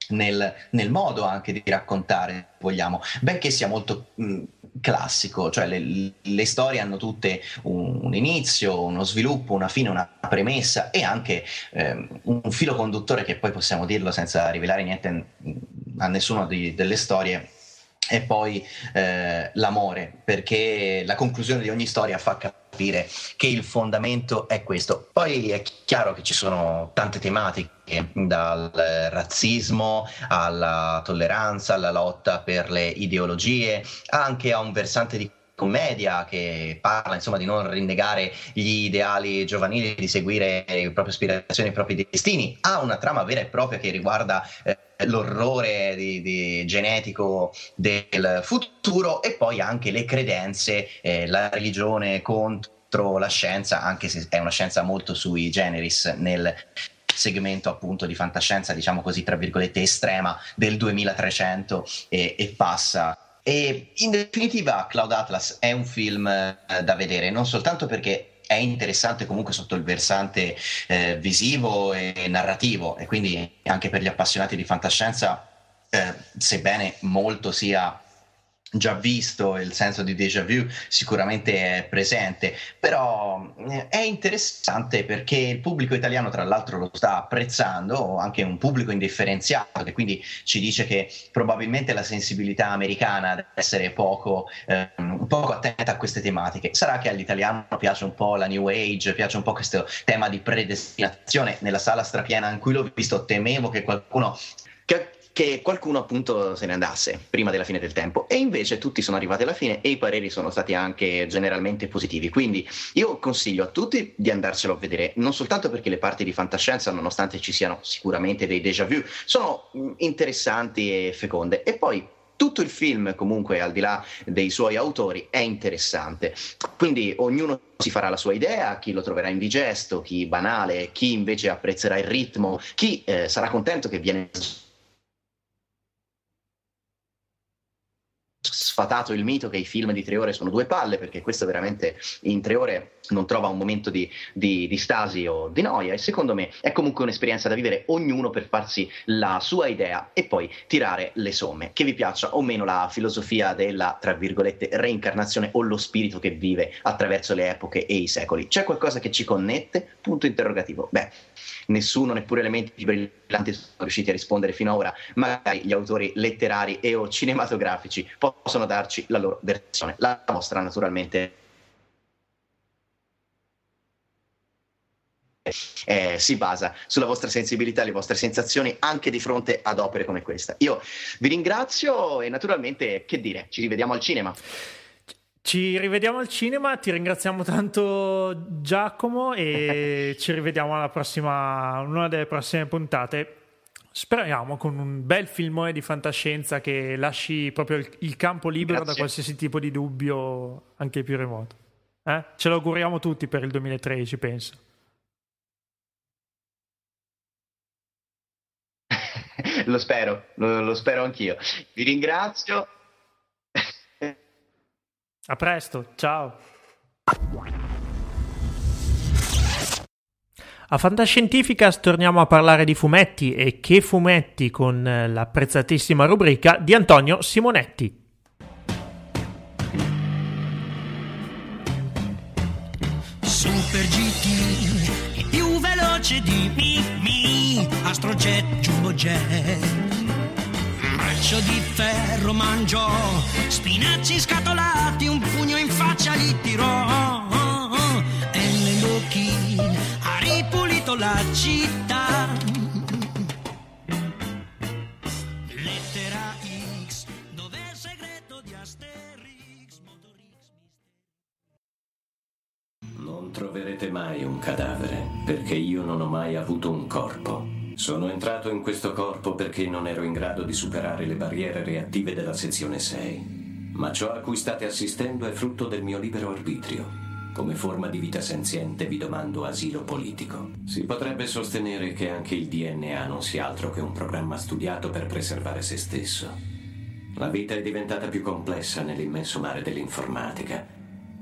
nel, nel, modo anche di raccontare, vogliamo, benché sia molto mh, classico, cioè le, le, storie hanno tutte un, un, inizio, uno sviluppo, una fine, una premessa e anche eh, un filo conduttore che poi possiamo dirlo senza rivelare niente a nessuna di, delle storie e poi eh, l'amore, perché la conclusione di ogni storia fa capire che il fondamento è questo. Poi è chiaro che ci sono tante tematiche, dal razzismo alla tolleranza, alla lotta per le ideologie, anche a un versante di commedia che parla insomma di non rinnegare gli ideali giovanili, di seguire le proprie aspirazioni, i propri destini, ha una trama vera e propria che riguarda eh, l'orrore di, di genetico del futuro e poi anche le credenze, eh, la religione contro la scienza, anche se è una scienza molto sui generis nel segmento appunto di fantascienza, diciamo così, tra virgolette, estrema del 2300 e, e passa e in definitiva, Cloud Atlas è un film eh, da vedere, non soltanto perché è interessante comunque sotto il versante eh, visivo e narrativo, e quindi anche per gli appassionati di fantascienza, eh, sebbene molto sia già visto, il senso di déjà vu sicuramente è presente, però eh, è interessante perché il pubblico italiano tra l'altro lo sta apprezzando, anche un pubblico indifferenziato che quindi ci dice che probabilmente la sensibilità americana deve essere poco, eh, poco attenta a queste tematiche. Sarà che all'italiano piace un po' la New Age, piace un po' questo tema di predestinazione nella sala strapiena in cui l'ho visto, temevo che qualcuno... Che che qualcuno appunto se ne andasse prima della fine del tempo e invece tutti sono arrivati alla fine e i pareri sono stati anche generalmente positivi. Quindi io consiglio a tutti di andarselo a vedere, non soltanto perché le parti di fantascienza, nonostante ci siano sicuramente dei déjà vu, sono mm, interessanti e feconde e poi tutto il film, comunque, al di là dei suoi autori, è interessante. Quindi ognuno si farà la sua idea, chi lo troverà indigesto, chi banale, chi invece apprezzerà il ritmo, chi eh, sarà contento che viene sfatato il mito che i film di tre ore sono due palle, perché questo veramente in tre ore non trova un momento di, di, di, stasi o di noia e secondo me è comunque un'esperienza da vivere ognuno per farsi la sua idea e poi tirare le somme. Che vi piaccia o meno la filosofia della, tra virgolette, reincarnazione o lo spirito che vive attraverso le epoche e i secoli. C'è qualcosa che ci connette? Punto interrogativo. Beh, nessuno, neppure elementi più brillanti sono riusciti a rispondere fino ad ora, magari gli autori letterari e o cinematografici possono darci la loro versione. La vostra naturalmente Eh, si basa sulla vostra sensibilità le vostre sensazioni anche di fronte ad opere come questa. Io vi ringrazio e naturalmente, che dire, ci rivediamo al cinema. Ci rivediamo al cinema, ti ringraziamo tanto Giacomo e ci rivediamo alla prossima, una delle prossime puntate. Speriamo con un bel filmone di fantascienza che lasci proprio il, il campo libero Grazie. da qualsiasi tipo di dubbio, anche più remoto. Eh? Ce lo auguriamo tutti per il 2013, penso. lo spero, lo, lo spero anch'io. Vi ringrazio. A presto, ciao. A Fantascientificas torniamo a parlare di fumetti e che fumetti con l'apprezzatissima rubrica di Antonio Simonetti. Super GT, più veloce di Mi, Mi, Astrojet, Jumbo Jet braccio di ferro mangiò, spinaci scatolati, un pugno in faccia gli tirò. E nell'occhi ha ripulito la città. Lettera X, dove il segreto di Asterix, Non troverete mai un cadavere, perché io non ho mai avuto un corpo. Sono entrato in questo corpo perché non ero in grado di superare le barriere reattive della sezione 6. Ma ciò a cui state assistendo è frutto del mio libero arbitrio. Come forma di vita senziente vi domando asilo politico. Si potrebbe sostenere che anche il DNA non sia altro che un programma studiato per preservare se stesso. La vita è diventata più complessa nell'immenso mare dell'informatica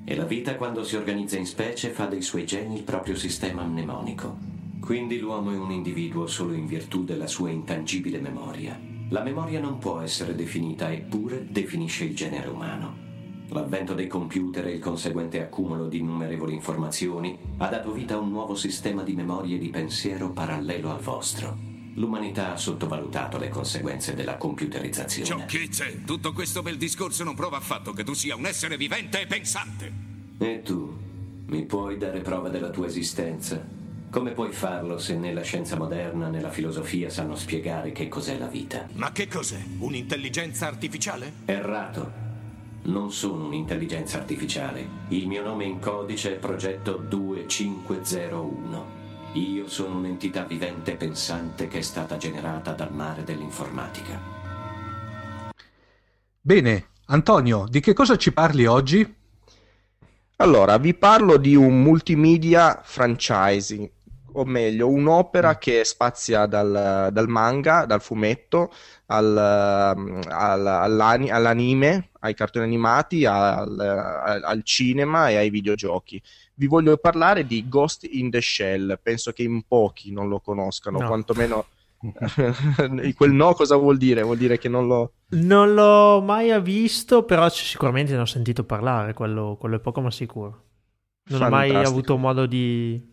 e la vita quando si organizza in specie fa dei suoi geni il proprio sistema mnemonico. Quindi l'uomo è un individuo solo in virtù della sua intangibile memoria. La memoria non può essere definita, eppure definisce il genere umano. L'avvento dei computer e il conseguente accumulo di innumerevoli informazioni ha dato vita a un nuovo sistema di memoria e di pensiero parallelo al vostro. L'umanità ha sottovalutato le conseguenze della computerizzazione. Sciocchezze! Tutto questo bel discorso non prova affatto che tu sia un essere vivente e pensante. E tu? Mi puoi dare prova della tua esistenza? Come puoi farlo se né la scienza moderna né la filosofia sanno spiegare che cos'è la vita? Ma che cos'è? Un'intelligenza artificiale? Errato. Non sono un'intelligenza artificiale. Il mio nome in codice è Progetto 2501. Io sono un'entità vivente pensante che è stata generata dal mare dell'informatica. Bene, Antonio, di che cosa ci parli oggi? Allora, vi parlo di un multimedia franchising, o meglio, un'opera mm. che spazia dal, dal manga, dal fumetto, al, al, all'anime, ai cartoni animati, al, al, cinema e ai videogiochi. Vi voglio parlare di Ghost in the Shell, penso che in pochi non lo conoscano, no. quantomeno... Quel no cosa vuol dire? Vuol dire che non lo... Non l'ho mai visto, però sicuramente ne ho sentito parlare, quello, quello è poco ma sicuro. Non Fantastico. ho mai avuto modo di,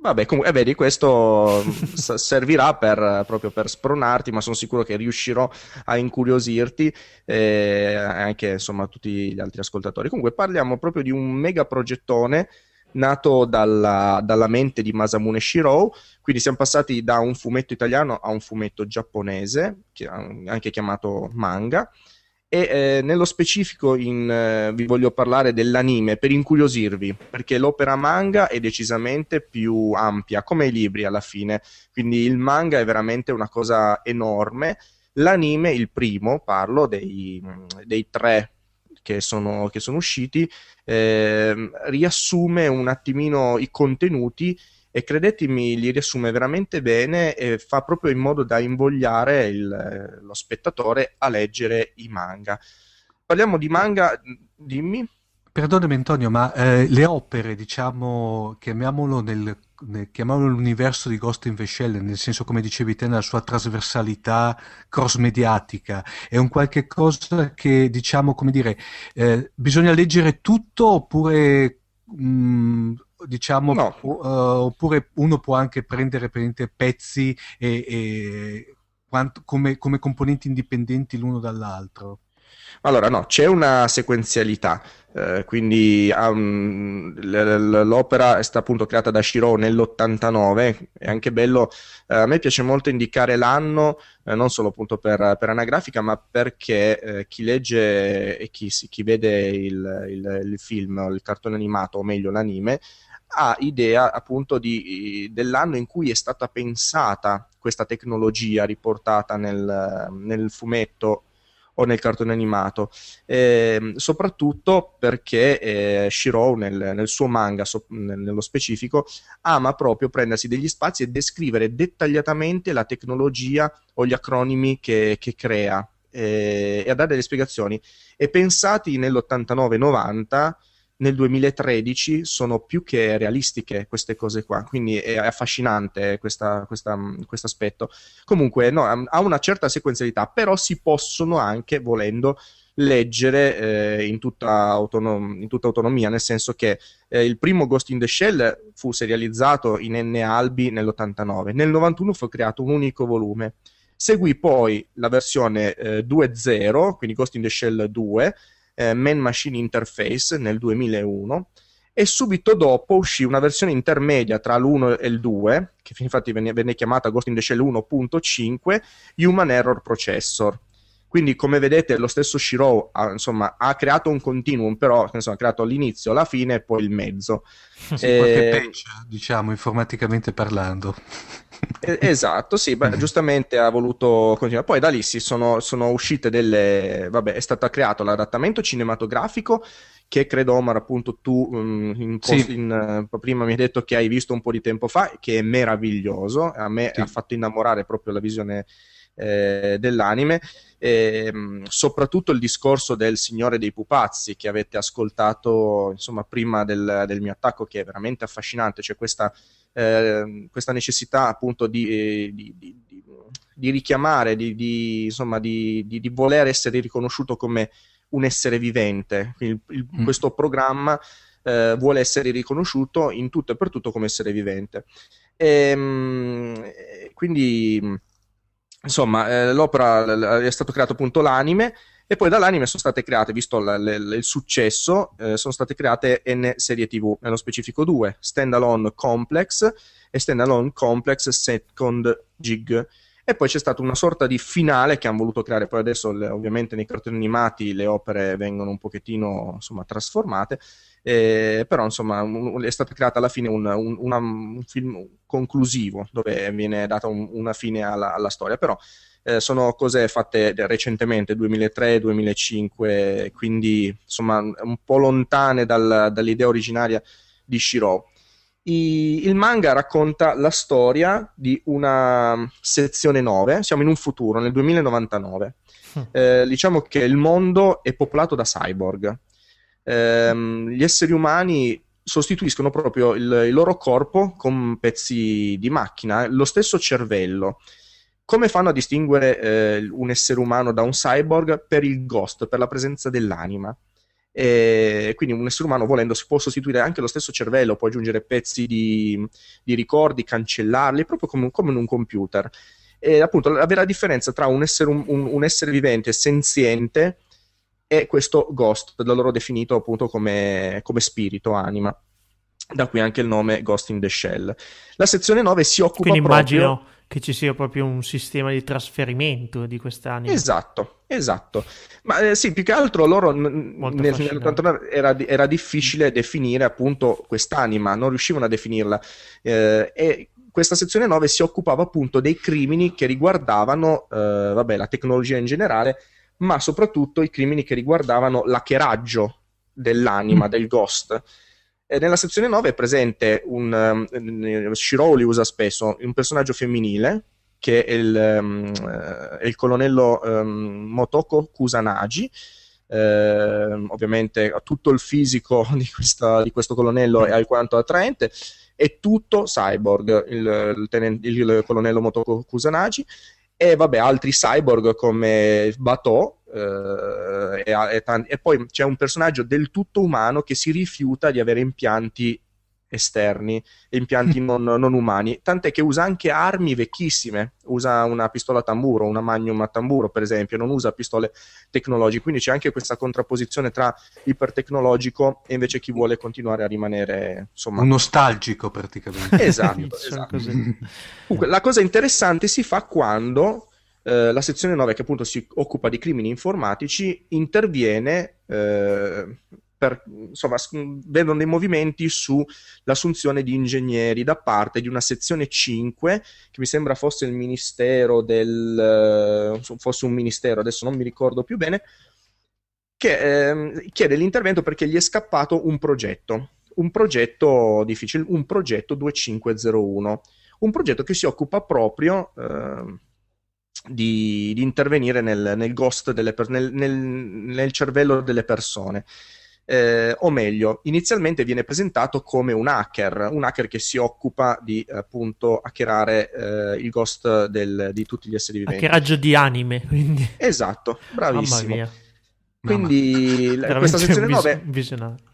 Vabbè, comunque, eh, vedi, questo servirà per, proprio per spronarti, ma sono sicuro che riuscirò a incuriosirti e anche insomma tutti gli altri ascoltatori. Comunque parliamo proprio di un mega progettone nato dalla, dalla mente di Masamune Shirou, quindi siamo passati da un fumetto italiano a un fumetto giapponese, anche chiamato manga, e eh, nello specifico in, eh, vi voglio parlare dell'anime per incuriosirvi, perché l'opera manga è decisamente più ampia, come i libri alla fine, quindi il manga è veramente una cosa enorme. L'anime, il primo, parlo dei, dei tre che sono, che sono usciti, eh, riassume un attimino i contenuti e credetemi li riassume veramente bene e fa proprio in modo da invogliare il, lo spettatore a leggere i manga. Parliamo di manga, dimmi. Perdonami Antonio, ma eh, le opere, diciamo, chiamiamolo nel, chiamiamolo l'universo di Ghost in the Shell, nel senso come dicevi te, nella sua trasversalità cross-mediatica, è un qualche cosa che, diciamo, come dire, eh, bisogna leggere tutto oppure mh, mm, diciamo, no. uh, oppure uno può anche prendere pezzi e, e quanto, come, come componenti indipendenti l'uno dall'altro. Allora, no, c'è una sequenzialità, eh, quindi um, l'opera è stata appunto creata da Shiro nell'89, è anche bello, eh, a me piace molto indicare l'anno, eh, non solo appunto per, per anagrafica, ma perché eh, chi legge e chi, chi vede il, il, il film, il cartone animato, o meglio l'anime, ha idea appunto di, dell'anno in cui è stata pensata questa tecnologia riportata nel, nel fumetto o nel cartone animato, eh, soprattutto perché eh, Shiro nel, nel, suo manga, so, nello specifico, ama proprio prendersi degli spazi e descrivere dettagliatamente la tecnologia o gli acronimi che, che crea eh, e a dare delle spiegazioni. E pensati nell'89-90 nel 2013 sono più che realistiche queste cose qua, quindi è affascinante questo aspetto. Comunque no, ha una certa sequenzialità, però si possono anche, volendo, leggere eh, in, tutta autonom- in, tutta autonomia, nel senso che eh, il primo Ghost in the Shell fu serializzato in N albi nell'89, nel 91 fu creato un unico volume. Seguì poi la versione eh, 2.0, quindi Ghost in the Shell 2, eh, Man Machine Interface nel 2001 e subito dopo uscì una versione intermedia tra l'1 e il 2, che infatti venne, venne chiamata Ghost in the Shell 1.5, Human Error Processor. Quindi, come vedete, lo stesso Shiro ha, insomma, ha creato un continuum, però insomma, ha creato l'inizio, la fine e poi il mezzo. Sì, e... qualche eh, patch, diciamo, informaticamente parlando. esatto, sì, beh, giustamente ha voluto continuare. Poi da lì si sono, sono uscite delle... Vabbè, è stato creato l'adattamento cinematografico che credo Omar appunto tu um, in post, sì. in, uh, prima mi hai detto che hai visto un po' di tempo fa che è meraviglioso a me sì. ha fatto innamorare proprio la visione eh, dell'anime e, um, soprattutto il discorso del Signore dei Pupazzi che avete ascoltato insomma prima del, del mio attacco che è veramente affascinante cioè questa Ehm, questa necessità appunto di, eh, di, di, di richiamare, di, insomma, di, voler essere riconosciuto come un essere vivente. Il, il, mm. Questo programma eh, vuole essere riconosciuto in tutto e per tutto come essere vivente. E, ehm, quindi, insomma, eh, l'opera è stato creato appunto l'anime e poi dall'anime sono state create, visto l- l- il successo, eh, sono state create N serie TV, nello specifico due, Standalone Complex e Standalone Complex Second Jig. E poi c'è stata una sorta di finale che hanno voluto creare, poi adesso ovviamente nei cartoni animati le opere vengono un pochettino insomma, trasformate, eh, però insomma un, è stato creato alla fine un, un, una, un, film conclusivo dove viene data una fine alla, alla storia, però eh, sono cose fatte recentemente, 2003-2005, quindi insomma un po' lontane dal, dall'idea originaria di Shiro. I, il manga racconta la storia di una sezione 9, siamo in un futuro, nel 2099. Hm. Eh, diciamo che il mondo è popolato da cyborg. Eh, gli esseri umani sostituiscono proprio il, il, loro corpo con pezzi di macchina, lo stesso cervello come fanno a distinguere eh, un essere umano da un cyborg per il ghost, per la presenza dell'anima? E quindi un essere umano volendo si può sostituire anche lo stesso cervello, può aggiungere pezzi di, di ricordi, cancellarli, proprio come, come, in un computer. E appunto la vera differenza tra un essere, un, un essere vivente senziente e questo ghost, da loro definito appunto come, come spirito, anima. da qui anche il nome Ghost in the Shell. La sezione 9 si occupa Quindi proprio... che ci sia proprio un sistema di trasferimento di quest'anima. Esatto, esatto. Ma eh, sì, più che altro loro n- nel, nel era, era, difficile definire appunto quest'anima, non riuscivano a definirla. Eh, e questa sezione 9 si occupava appunto dei crimini che riguardavano eh, vabbè, la tecnologia in generale, ma soprattutto i crimini che riguardavano l'hackeraggio dell'anima, mm. del ghost. E nella sezione 9 è presente un um, Shiro li usa spesso, un personaggio femminile che è il, um, è il colonnello um, Motoko Kusanagi. Eh, ovviamente tutto il fisico di, questa, di questo colonnello è alquanto attraente è tutto cyborg il, il, tenen- il colonnello Motoko Kusanagi e vabbè altri cyborg come Bato Uh, e, e, e, poi c'è un personaggio del tutto umano che si rifiuta di avere impianti esterni, impianti non, non, umani, tant'è che usa anche armi vecchissime, usa una pistola a tamburo, una magnum a tamburo per esempio, non usa pistole tecnologiche, quindi c'è anche questa contrapposizione tra ipertecnologico e invece chi vuole continuare a rimanere insomma... Un nostalgico praticamente. Esatto, esatto. Comunque, la cosa interessante si fa quando eh, la sezione 9, che appunto si occupa di crimini informatici, interviene eh, per, insomma, vedono dei movimenti sull'assunzione di ingegneri da parte di una sezione 5, che mi sembra fosse il ministero del... Eh, fosse un ministero, adesso non mi ricordo più bene, che eh, chiede l'intervento perché gli è scappato un progetto, un progetto difficile, un progetto 2501, un progetto che si occupa proprio... Eh, di, di intervenire nel, nel ghost delle nel, nel, nel, cervello delle persone. Eh, o meglio, inizialmente viene presentato come un hacker, un hacker che si occupa di appunto hackerare eh, il ghost del, di tutti gli esseri viventi. Hackeraggio di anime, quindi. Esatto, bravissimo. Mamma mia. Quindi Mamma. questa sezione 9 visionario.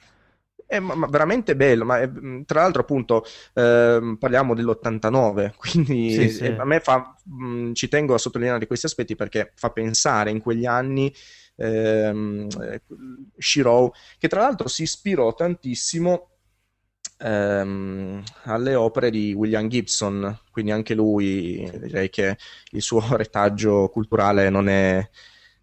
È ma veramente bello, ma è, mm, tra l'altro appunto eh, parliamo dell'89, quindi sì, sì. a me fa, mh, ci tengo a sottolineare questi aspetti perché fa pensare in quegli anni ehm, Shiro, che tra l'altro si ispirò tantissimo ehm, alle opere di William Gibson, quindi anche lui direi che il suo retaggio culturale non è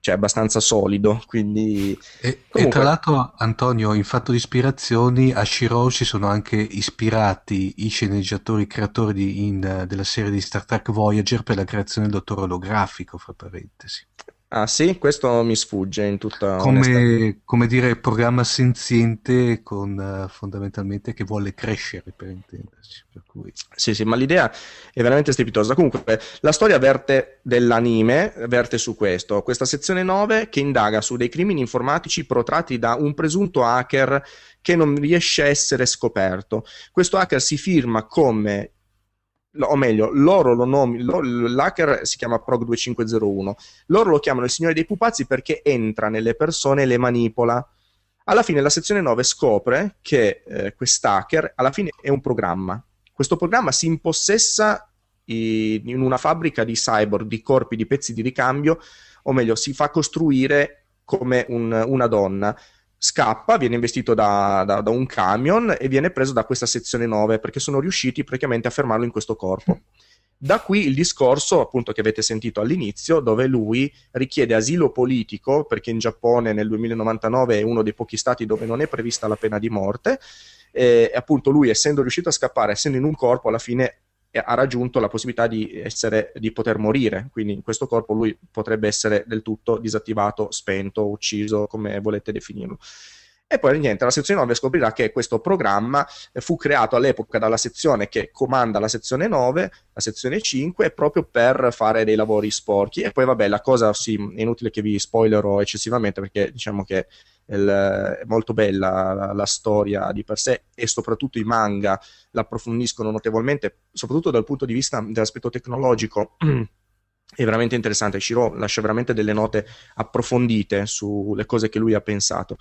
cioè abbastanza solido. Quindi, e, comunque... e, tra l'altro, Antonio, in fatto di ispirazioni, a Shiro si sono anche ispirati i sceneggiatori creatori di, in, della serie di Star Trek Voyager per la creazione del dottor olografico, fra parentesi. Ah sì, questo mi sfugge in tutta come, come dire programma senziente con uh, fondamentalmente che vuole crescere per intenderci. Per cui... Sì, sì, ma l'idea è veramente strepitosa. Comunque, la storia verte dell'anime verte su questo. Questa sezione 9 che indaga su dei crimini informatici protratti da un presunto hacker che non riesce a essere scoperto. Questo hacker si firma come o meglio, loro lo nomi, l'hacker si chiama Prog2501, loro lo chiamano il signore dei pupazzi perché entra nelle persone e le manipola. Alla fine la sezione 9 scopre che eh, quest'hacker alla fine è un programma. Questo programma si impossessa i, in una fabbrica di cyborg, di corpi, di pezzi di ricambio, o meglio, si fa costruire come un, una donna scappa, viene investito da, da, da, un camion e viene preso da questa sezione 9 perché sono riusciti praticamente a fermarlo in questo corpo. Da qui il discorso, appunto, che avete sentito all'inizio, dove lui richiede asilo politico, perché in Giappone nel 2099 è uno dei pochi stati dove non è prevista la pena di morte, e appunto lui, essendo riuscito a scappare, essendo in un corpo, alla fine ha raggiunto la possibilità di, essere, di poter morire, quindi in questo corpo lui potrebbe essere del tutto disattivato, spento, ucciso, come volete definirlo. E poi niente, la sezione 9 scoprirà che questo programma fu creato all'epoca dalla sezione che comanda la sezione 9, la sezione 5, proprio per fare dei lavori sporchi. E poi vabbè, la cosa sì, è inutile che vi spoilerò eccessivamente perché diciamo che il, è molto bella la, la, storia di per sé e soprattutto i manga l'approfondiscono notevolmente, soprattutto dal punto di vista dell'aspetto tecnologico. è veramente interessante. Shiro lascia veramente delle note approfondite sulle cose che lui ha pensato.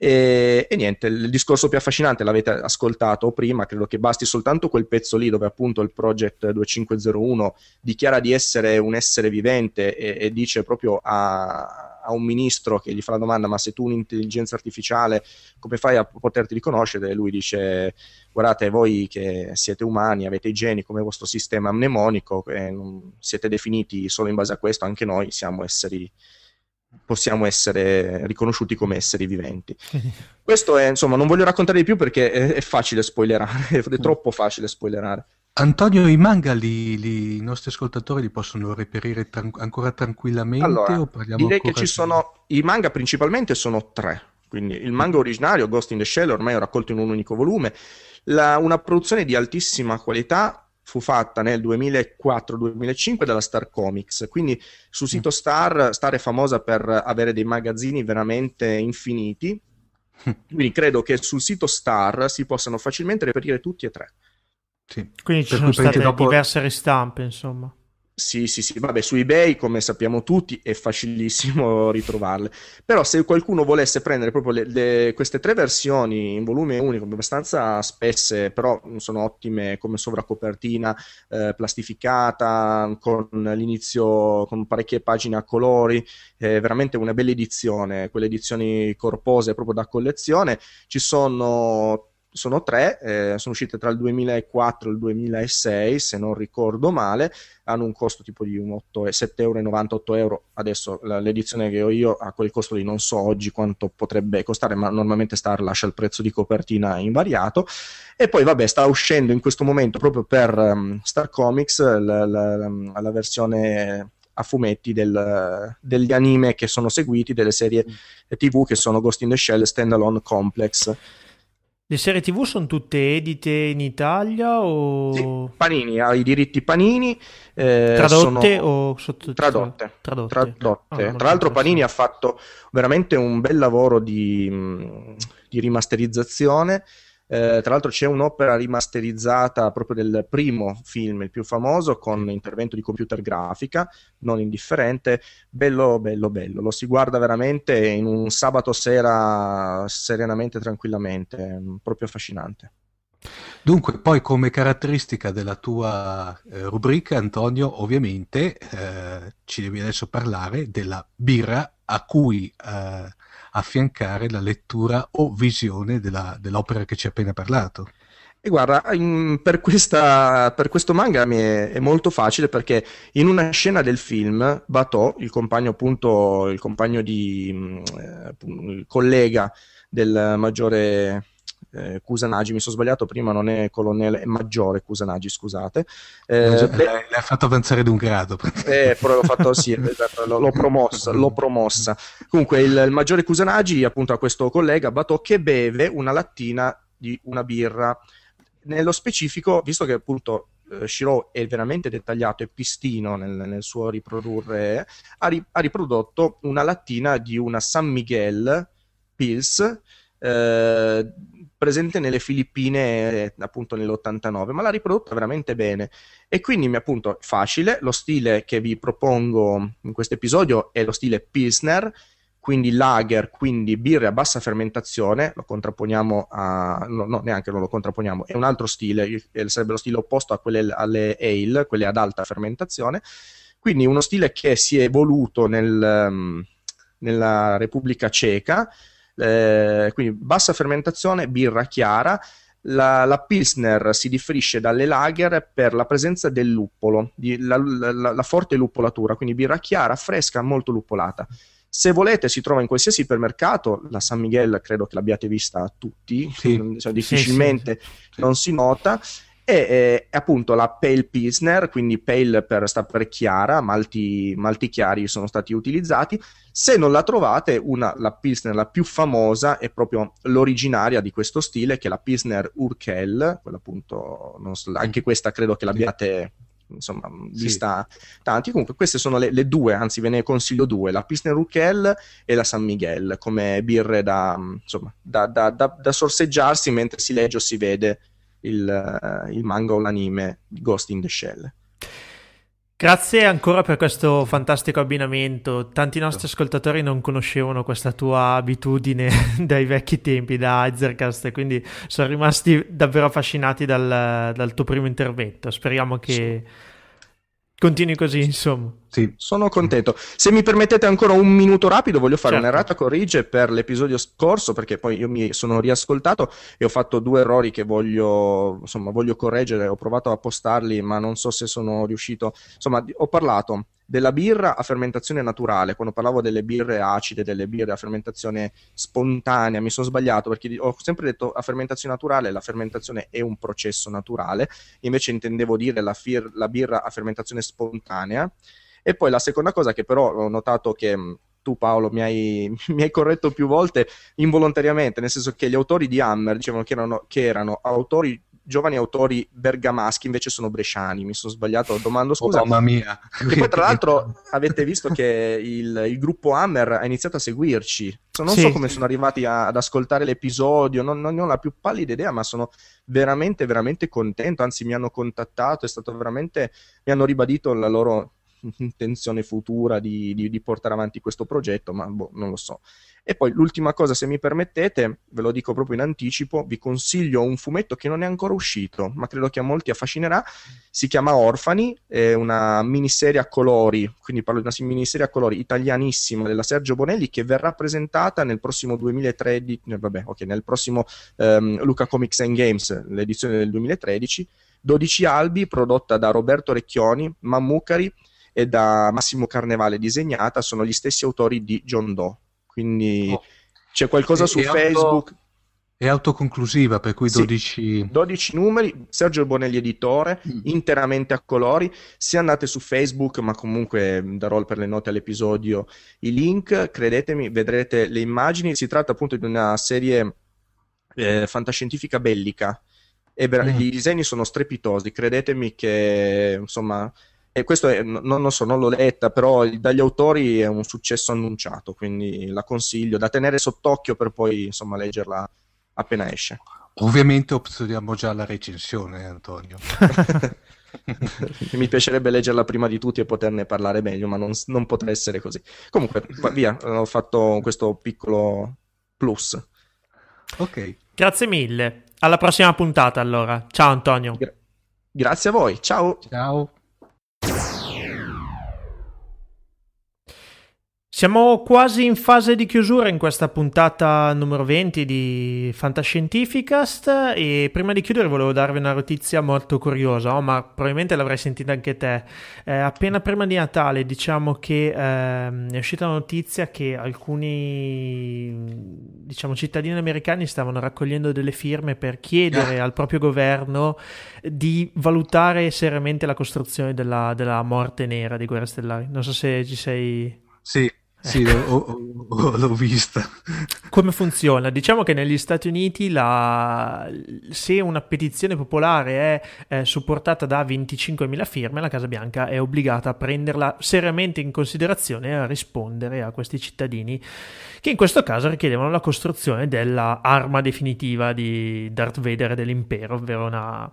E, e, niente, il discorso più affascinante l'avete ascoltato prima, credo che basti soltanto quel pezzo lì dove appunto il Project 2501 dichiara di essere un essere vivente e, e dice proprio a, a un ministro che gli fa la domanda ma se tu un'intelligenza artificiale come fai a poterti riconoscere? E lui dice guardate voi che siete umani, avete i geni come il vostro sistema mnemonico, siete definiti solo in base a questo, anche noi siamo esseri possiamo essere riconosciuti come esseri viventi. Questo è, insomma, non voglio raccontare di più perché è, è facile spoilerare, è troppo facile spoilerare. Antonio, i manga li, li, i nostri ascoltatori li possono reperire tran- ancora tranquillamente? Allora, direi che ci sono i manga principalmente sono tre. Quindi il manga originario, Ghost in the Shell, ormai è raccolto in un unico volume. La, una produzione di altissima qualità fu fatta nel 2004-2005 dalla Star Comics, quindi sul mm. sito Star, Star è famosa per avere dei magazzini veramente infiniti, quindi credo che sul sito Star si possano facilmente reperire tutti e tre. Sì. Quindi ci per sono state dopo... diverse ristampe, insomma. Sì, sì, sì, vabbè, su eBay, come sappiamo tutti, è facilissimo ritrovarle. Però se qualcuno volesse prendere proprio le, le, queste tre versioni in volume unico, abbastanza spesse, però sono ottime come sovracopertina, eh, plastificata, con l'inizio, con parecchie pagine a colori, è veramente una bella edizione, quelle edizioni corpose proprio da collezione. Ci sono sono tre, eh, sono uscite tra il 2004 e il 2006 se non ricordo male, hanno un costo tipo di 7,90 euro, 8 euro, adesso l'edizione che ho io ha quel costo lì, non so oggi quanto potrebbe costare, ma normalmente Star lascia il prezzo di copertina invariato, e poi vabbè sta uscendo in questo momento proprio per um, Star Comics la, la, la, la versione a fumetti del, degli anime che sono seguiti, delle serie mm. tv che sono Ghost in the Shell Standalone Complex le serie TV sono tutte edite in Italia o... Sì, Panini, ha i diritti Panini. Eh, Tradotte o sottotitolate? Tradotte. Tradotte. Tradotte. Ah, Tra l'altro Panini ha fatto veramente un bel lavoro di, di rimasterizzazione eh, tra l'altro c'è un'opera rimasterizzata proprio del primo film, il più famoso, con intervento di computer grafica, non indifferente, bello, bello, bello. Lo si guarda veramente in un sabato sera serenamente, tranquillamente, proprio affascinante. Dunque, poi come caratteristica della tua eh, rubrica, Antonio, ovviamente eh, ci devi adesso parlare della birra a cui eh, affiancare la lettura o visione della, dell'opera che ci hai appena parlato. E guarda, per, questa, per, questo manga mi è, è, molto facile perché in una scena del film Bato, il compagno appunto, il compagno di, eh, il collega del maggiore eh, Kusanagi, mi sono sbagliato prima, non è colonnello, è maggiore Kusanagi, scusate. Eh, le ha fatto avanzare di un grado. Eh, però l'ho fatto sì, esatto, l'ho, promossa, l'ho promossa. Comunque il, il, maggiore Kusanagi appunto a questo collega Bato che beve una lattina di una birra. Nello specifico, visto che appunto eh, Shiro è veramente dettagliato e pistino nel, nel suo riprodurre, ha, ri, ha, riprodotto una lattina di una San Miguel Pils eh, presente nelle Filippine eh, appunto nell'89, ma l'ha riprodotta veramente bene. E quindi appunto facile, lo stile che vi propongo in questo episodio è lo stile Pilsner, quindi lager, quindi birre a bassa fermentazione, lo contrapponiamo a... no, no neanche non lo contrapponiamo, è un altro stile, sarebbe lo stile opposto a quelle alle ale, quelle ad alta fermentazione, quindi uno stile che si è evoluto nel, um, nella Repubblica Ceca, eh, quindi bassa fermentazione, birra chiara. La, la, Pilsner si differisce dalle lager per la presenza del luppolo, di, la, la, la, forte luppolatura, quindi birra chiara, fresca, molto luppolata. Se volete, si trova in qualsiasi ipermercato. La San Miguel credo che l'abbiate vista tutti, sì. cioè, difficilmente sì, sì, non si nota e eh, appunto la Pale Pilsner, quindi Pale per, sta per chiara, malti, malti, chiari sono stati utilizzati. Se non la trovate, una, la Pilsner la più famosa è proprio l'originaria di questo stile, che è la Pilsner Urkel, quella appunto, so, anche questa credo che l'abbiate insomma, vista sì. tanti. Comunque, queste sono le, le, due, anzi, ve ne consiglio due: la Pilsner Urkel e la San Miguel, come birre da, insomma, da, da, da, da sorseggiarsi mentre si legge o si vede il, il manga o l'anime Ghost in the Shell. Grazie ancora per questo fantastico abbinamento. Tanti nostri ascoltatori non conoscevano questa tua abitudine dai vecchi tempi, da Ezercast, quindi sono rimasti davvero affascinati dal, dal tuo primo intervento. Speriamo che, Continui così, insomma. Sì. Sono contento. Se mi permettete ancora un minuto rapido, voglio fare certo. un'errata corrige per l'episodio scorso, perché poi io mi sono riascoltato e ho fatto due errori che voglio, insomma, voglio correggere. Ho provato a postarli, ma non so se sono riuscito. Insomma, ho parlato della birra a fermentazione naturale. Quando parlavo delle birre acide, delle birre a fermentazione spontanea, mi sono sbagliato perché ho sempre detto a fermentazione naturale, la fermentazione è un processo naturale, invece intendevo dire la, fir- la birra a fermentazione spontanea. E poi la seconda cosa che però ho notato che tu Paolo mi hai, mi hai, corretto più volte involontariamente, nel senso che gli autori di Hammer dicevano che erano, che erano autori giovani autori bergamaschi invece sono bresciani. Mi sono sbagliato, domando scusa. Oh, mamma mia. E poi tra l'altro avete visto che il, il, gruppo Hammer ha iniziato a seguirci. Non sì. so come sono arrivati a, ad ascoltare l'episodio, non, non, ne ho la più pallida idea, ma sono veramente, veramente contento. Anzi, mi hanno contattato, è stato veramente, mi hanno ribadito la loro intenzione futura di, di, di portare avanti questo progetto, ma boh, non lo so. E poi l'ultima cosa, se mi permettete, ve lo dico proprio in anticipo, vi consiglio un fumetto che non è ancora uscito, ma credo che a molti affascinerà. Si chiama Orfani, è una miniserie a colori, quindi parlo di una miniserie a colori italianissima della Sergio Bonelli che verrà presentata nel prossimo 2013, eh, vabbè, ok, nel prossimo um, Luca Comics and Games, l'edizione del 2013. 12 albi prodotta da Roberto Recchioni, Mammucari e da Massimo Carnevale disegnata, sono gli stessi autori di John Doe quindi oh. c'è qualcosa e, su Facebook. Auto, è autoconclusiva, per cui 12... Sì, 12 numeri, Sergio Bonelli editore, mm. interamente a colori. Se andate su Facebook, ma comunque darò per le note all'episodio i link, credetemi, vedrete le immagini. Si tratta appunto di una serie eh, fantascientifica bellica. E mm. i disegni sono strepitosi, credetemi che insomma e questo è, non, non so, non l'ho letta, però dagli autori è un successo annunciato, quindi la consiglio da tenere sott'occhio per poi insomma leggerla appena esce. Ovviamente opzioniamo già la recensione, Antonio. Mi piacerebbe leggerla prima di tutti e poterne parlare meglio, ma non, non potrà essere così. Comunque, via, ho fatto questo piccolo plus. Ok. Grazie mille. Alla prossima puntata allora. Ciao Antonio. Gra- grazie a voi. Ciao. Ciao. you Siamo quasi in fase di chiusura in questa puntata numero 20 di Fantascientificast e prima di chiudere volevo darvi una notizia molto curiosa, oh, ma probabilmente l'avrai sentita anche te. Eh, appena prima di Natale diciamo che eh, è uscita la notizia che alcuni diciamo, cittadini americani stavano raccogliendo delle firme per chiedere ah. al proprio governo di valutare seriamente la costruzione della, della morte nera di Guerre Stellari. Non so se ci sei... Sì, sì, ecco. l'ho, l'ho, vista. Come funziona? Diciamo che negli Stati Uniti la... se una petizione popolare è, è supportata da 25.000 firme, la Casa Bianca è obbligata a prenderla seriamente in considerazione e a rispondere a questi cittadini che in questo caso richiedevano la costruzione dell'arma definitiva di Darth Vader e dell'impero, ovvero una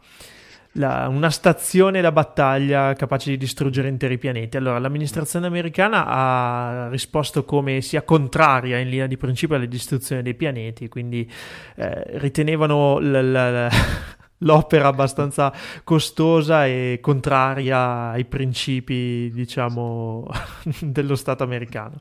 la, una stazione da battaglia capace di distruggere interi pianeti. Allora, l'amministrazione americana ha risposto come sia contraria in linea di principio alla distruzione dei pianeti, quindi eh, ritenevano l- l- l'opera abbastanza costosa e contraria ai principi, diciamo, dello Stato americano.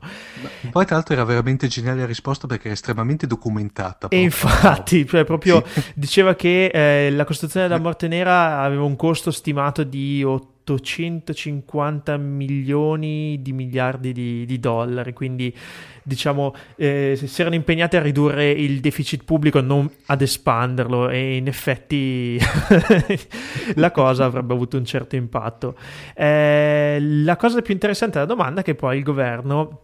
Ma poi, tra l'altro, era veramente geniale la risposta perché era estremamente documentata. E infatti, cioè, proprio sì. diceva che eh, la costruzione della Morte Nera aveva un costo stimato di 8 850 milioni di miliardi di, di dollari, quindi diciamo eh, si erano impegnati a ridurre il deficit pubblico, non ad espanderlo e in effetti la cosa avrebbe avuto un certo impatto. Eh, la cosa più interessante della domanda è che poi il governo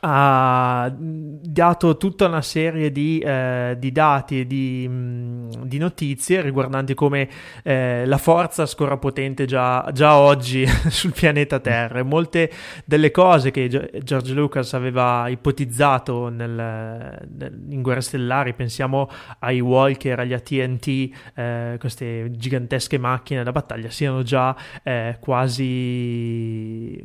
ha dato tutta una serie di, eh, di dati e di, mh, di, notizie riguardanti come eh, la forza scorra potente già, già oggi sul pianeta Terra. Molte delle cose che George Lucas aveva ipotizzato nel, nel, in Guerre Stellari, pensiamo ai Walker, agli ATNT, eh, queste gigantesche macchine da battaglia, siano già eh, quasi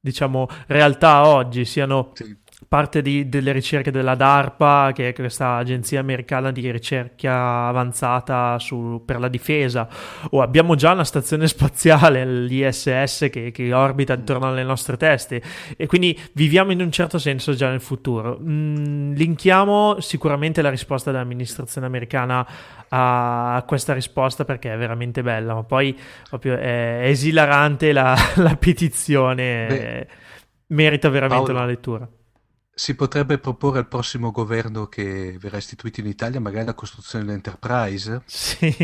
diciamo, realtà oggi siano sì. parte di, delle ricerche della DARPA, che è questa agenzia americana di ricerca avanzata su, per la difesa, o abbiamo già una stazione spaziale, l'ISS, che, che, orbita intorno alle nostre teste, e quindi viviamo in un certo senso già nel futuro. Mm, linkiamo sicuramente la risposta dell'amministrazione americana a questa risposta perché è veramente bella, ma poi proprio è esilarante la, la petizione, Beh, merita veramente Paolo. una lettura si potrebbe proporre al prossimo governo che verrà istituito in Italia magari la costruzione dell'Enterprise? Sì,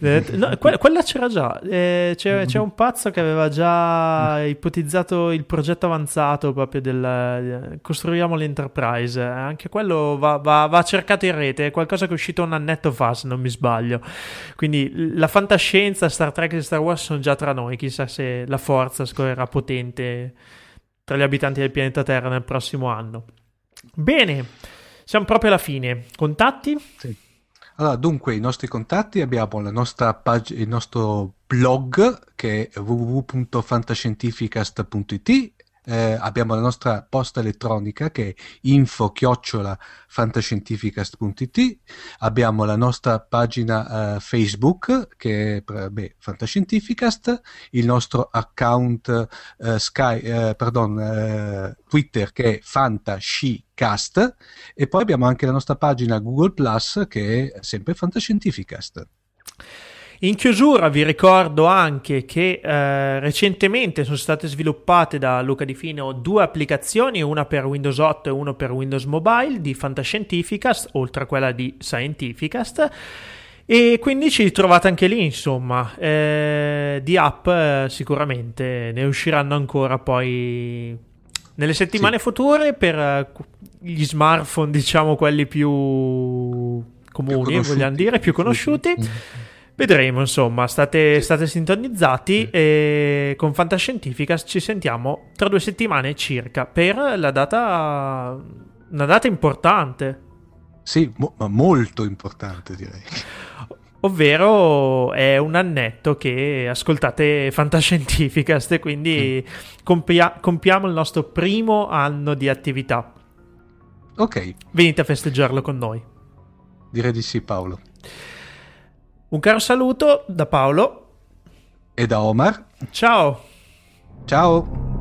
eh, no, que- quella c'era già. Eh, c'è, c'è, un pazzo che aveva già ipotizzato il progetto avanzato proprio del costruiamo l'Enterprise. Anche quello va, va, va, cercato in rete, è qualcosa che è uscito un annetto fa, se non mi sbaglio. Quindi la fantascienza, Star Trek e Star Wars sono già tra noi. Chissà se la forza scorrerà potente tra gli abitanti del pianeta Terra nel prossimo anno. Bene, siamo proprio alla fine. Contatti? Sì. Allora, dunque, i nostri contatti abbiamo la nostra pag- il nostro blog che è www.fantascientificast.it eh, abbiamo la nostra posta elettronica che è info-fantascientificast.it abbiamo la nostra pagina eh, Facebook che è beh, Fantascientificast. Il nostro account eh, Sky, eh, pardon, eh, Twitter che è Fantascicast. E poi abbiamo anche la nostra pagina Google Plus che è sempre Fantascientificast in chiusura vi ricordo anche che eh, recentemente sono state sviluppate da Luca Di Fino due applicazioni, una per Windows 8 e una per Windows Mobile di Fantascientificast, oltre a quella di Scientificast. E quindi ci trovate anche lì, insomma, eh, di app eh, sicuramente ne usciranno ancora poi nelle settimane sì. future per eh, gli smartphone, diciamo quelli più comuni, più vogliamo dire, più conosciuti. Vedremo, insomma, state, state sintonizzati e con Fantascientificas ci sentiamo tra due settimane circa per la data, una data importante. Sì, mo- ma molto importante direi. Ovvero è un annetto che ascoltate Fantascientificast e quindi mm. compia- compiamo il nostro primo anno di attività. Ok. Venite a festeggiarlo con noi. Direi di sì, Paolo. Un caro saluto da Paolo e da Omar. Ciao. Ciao.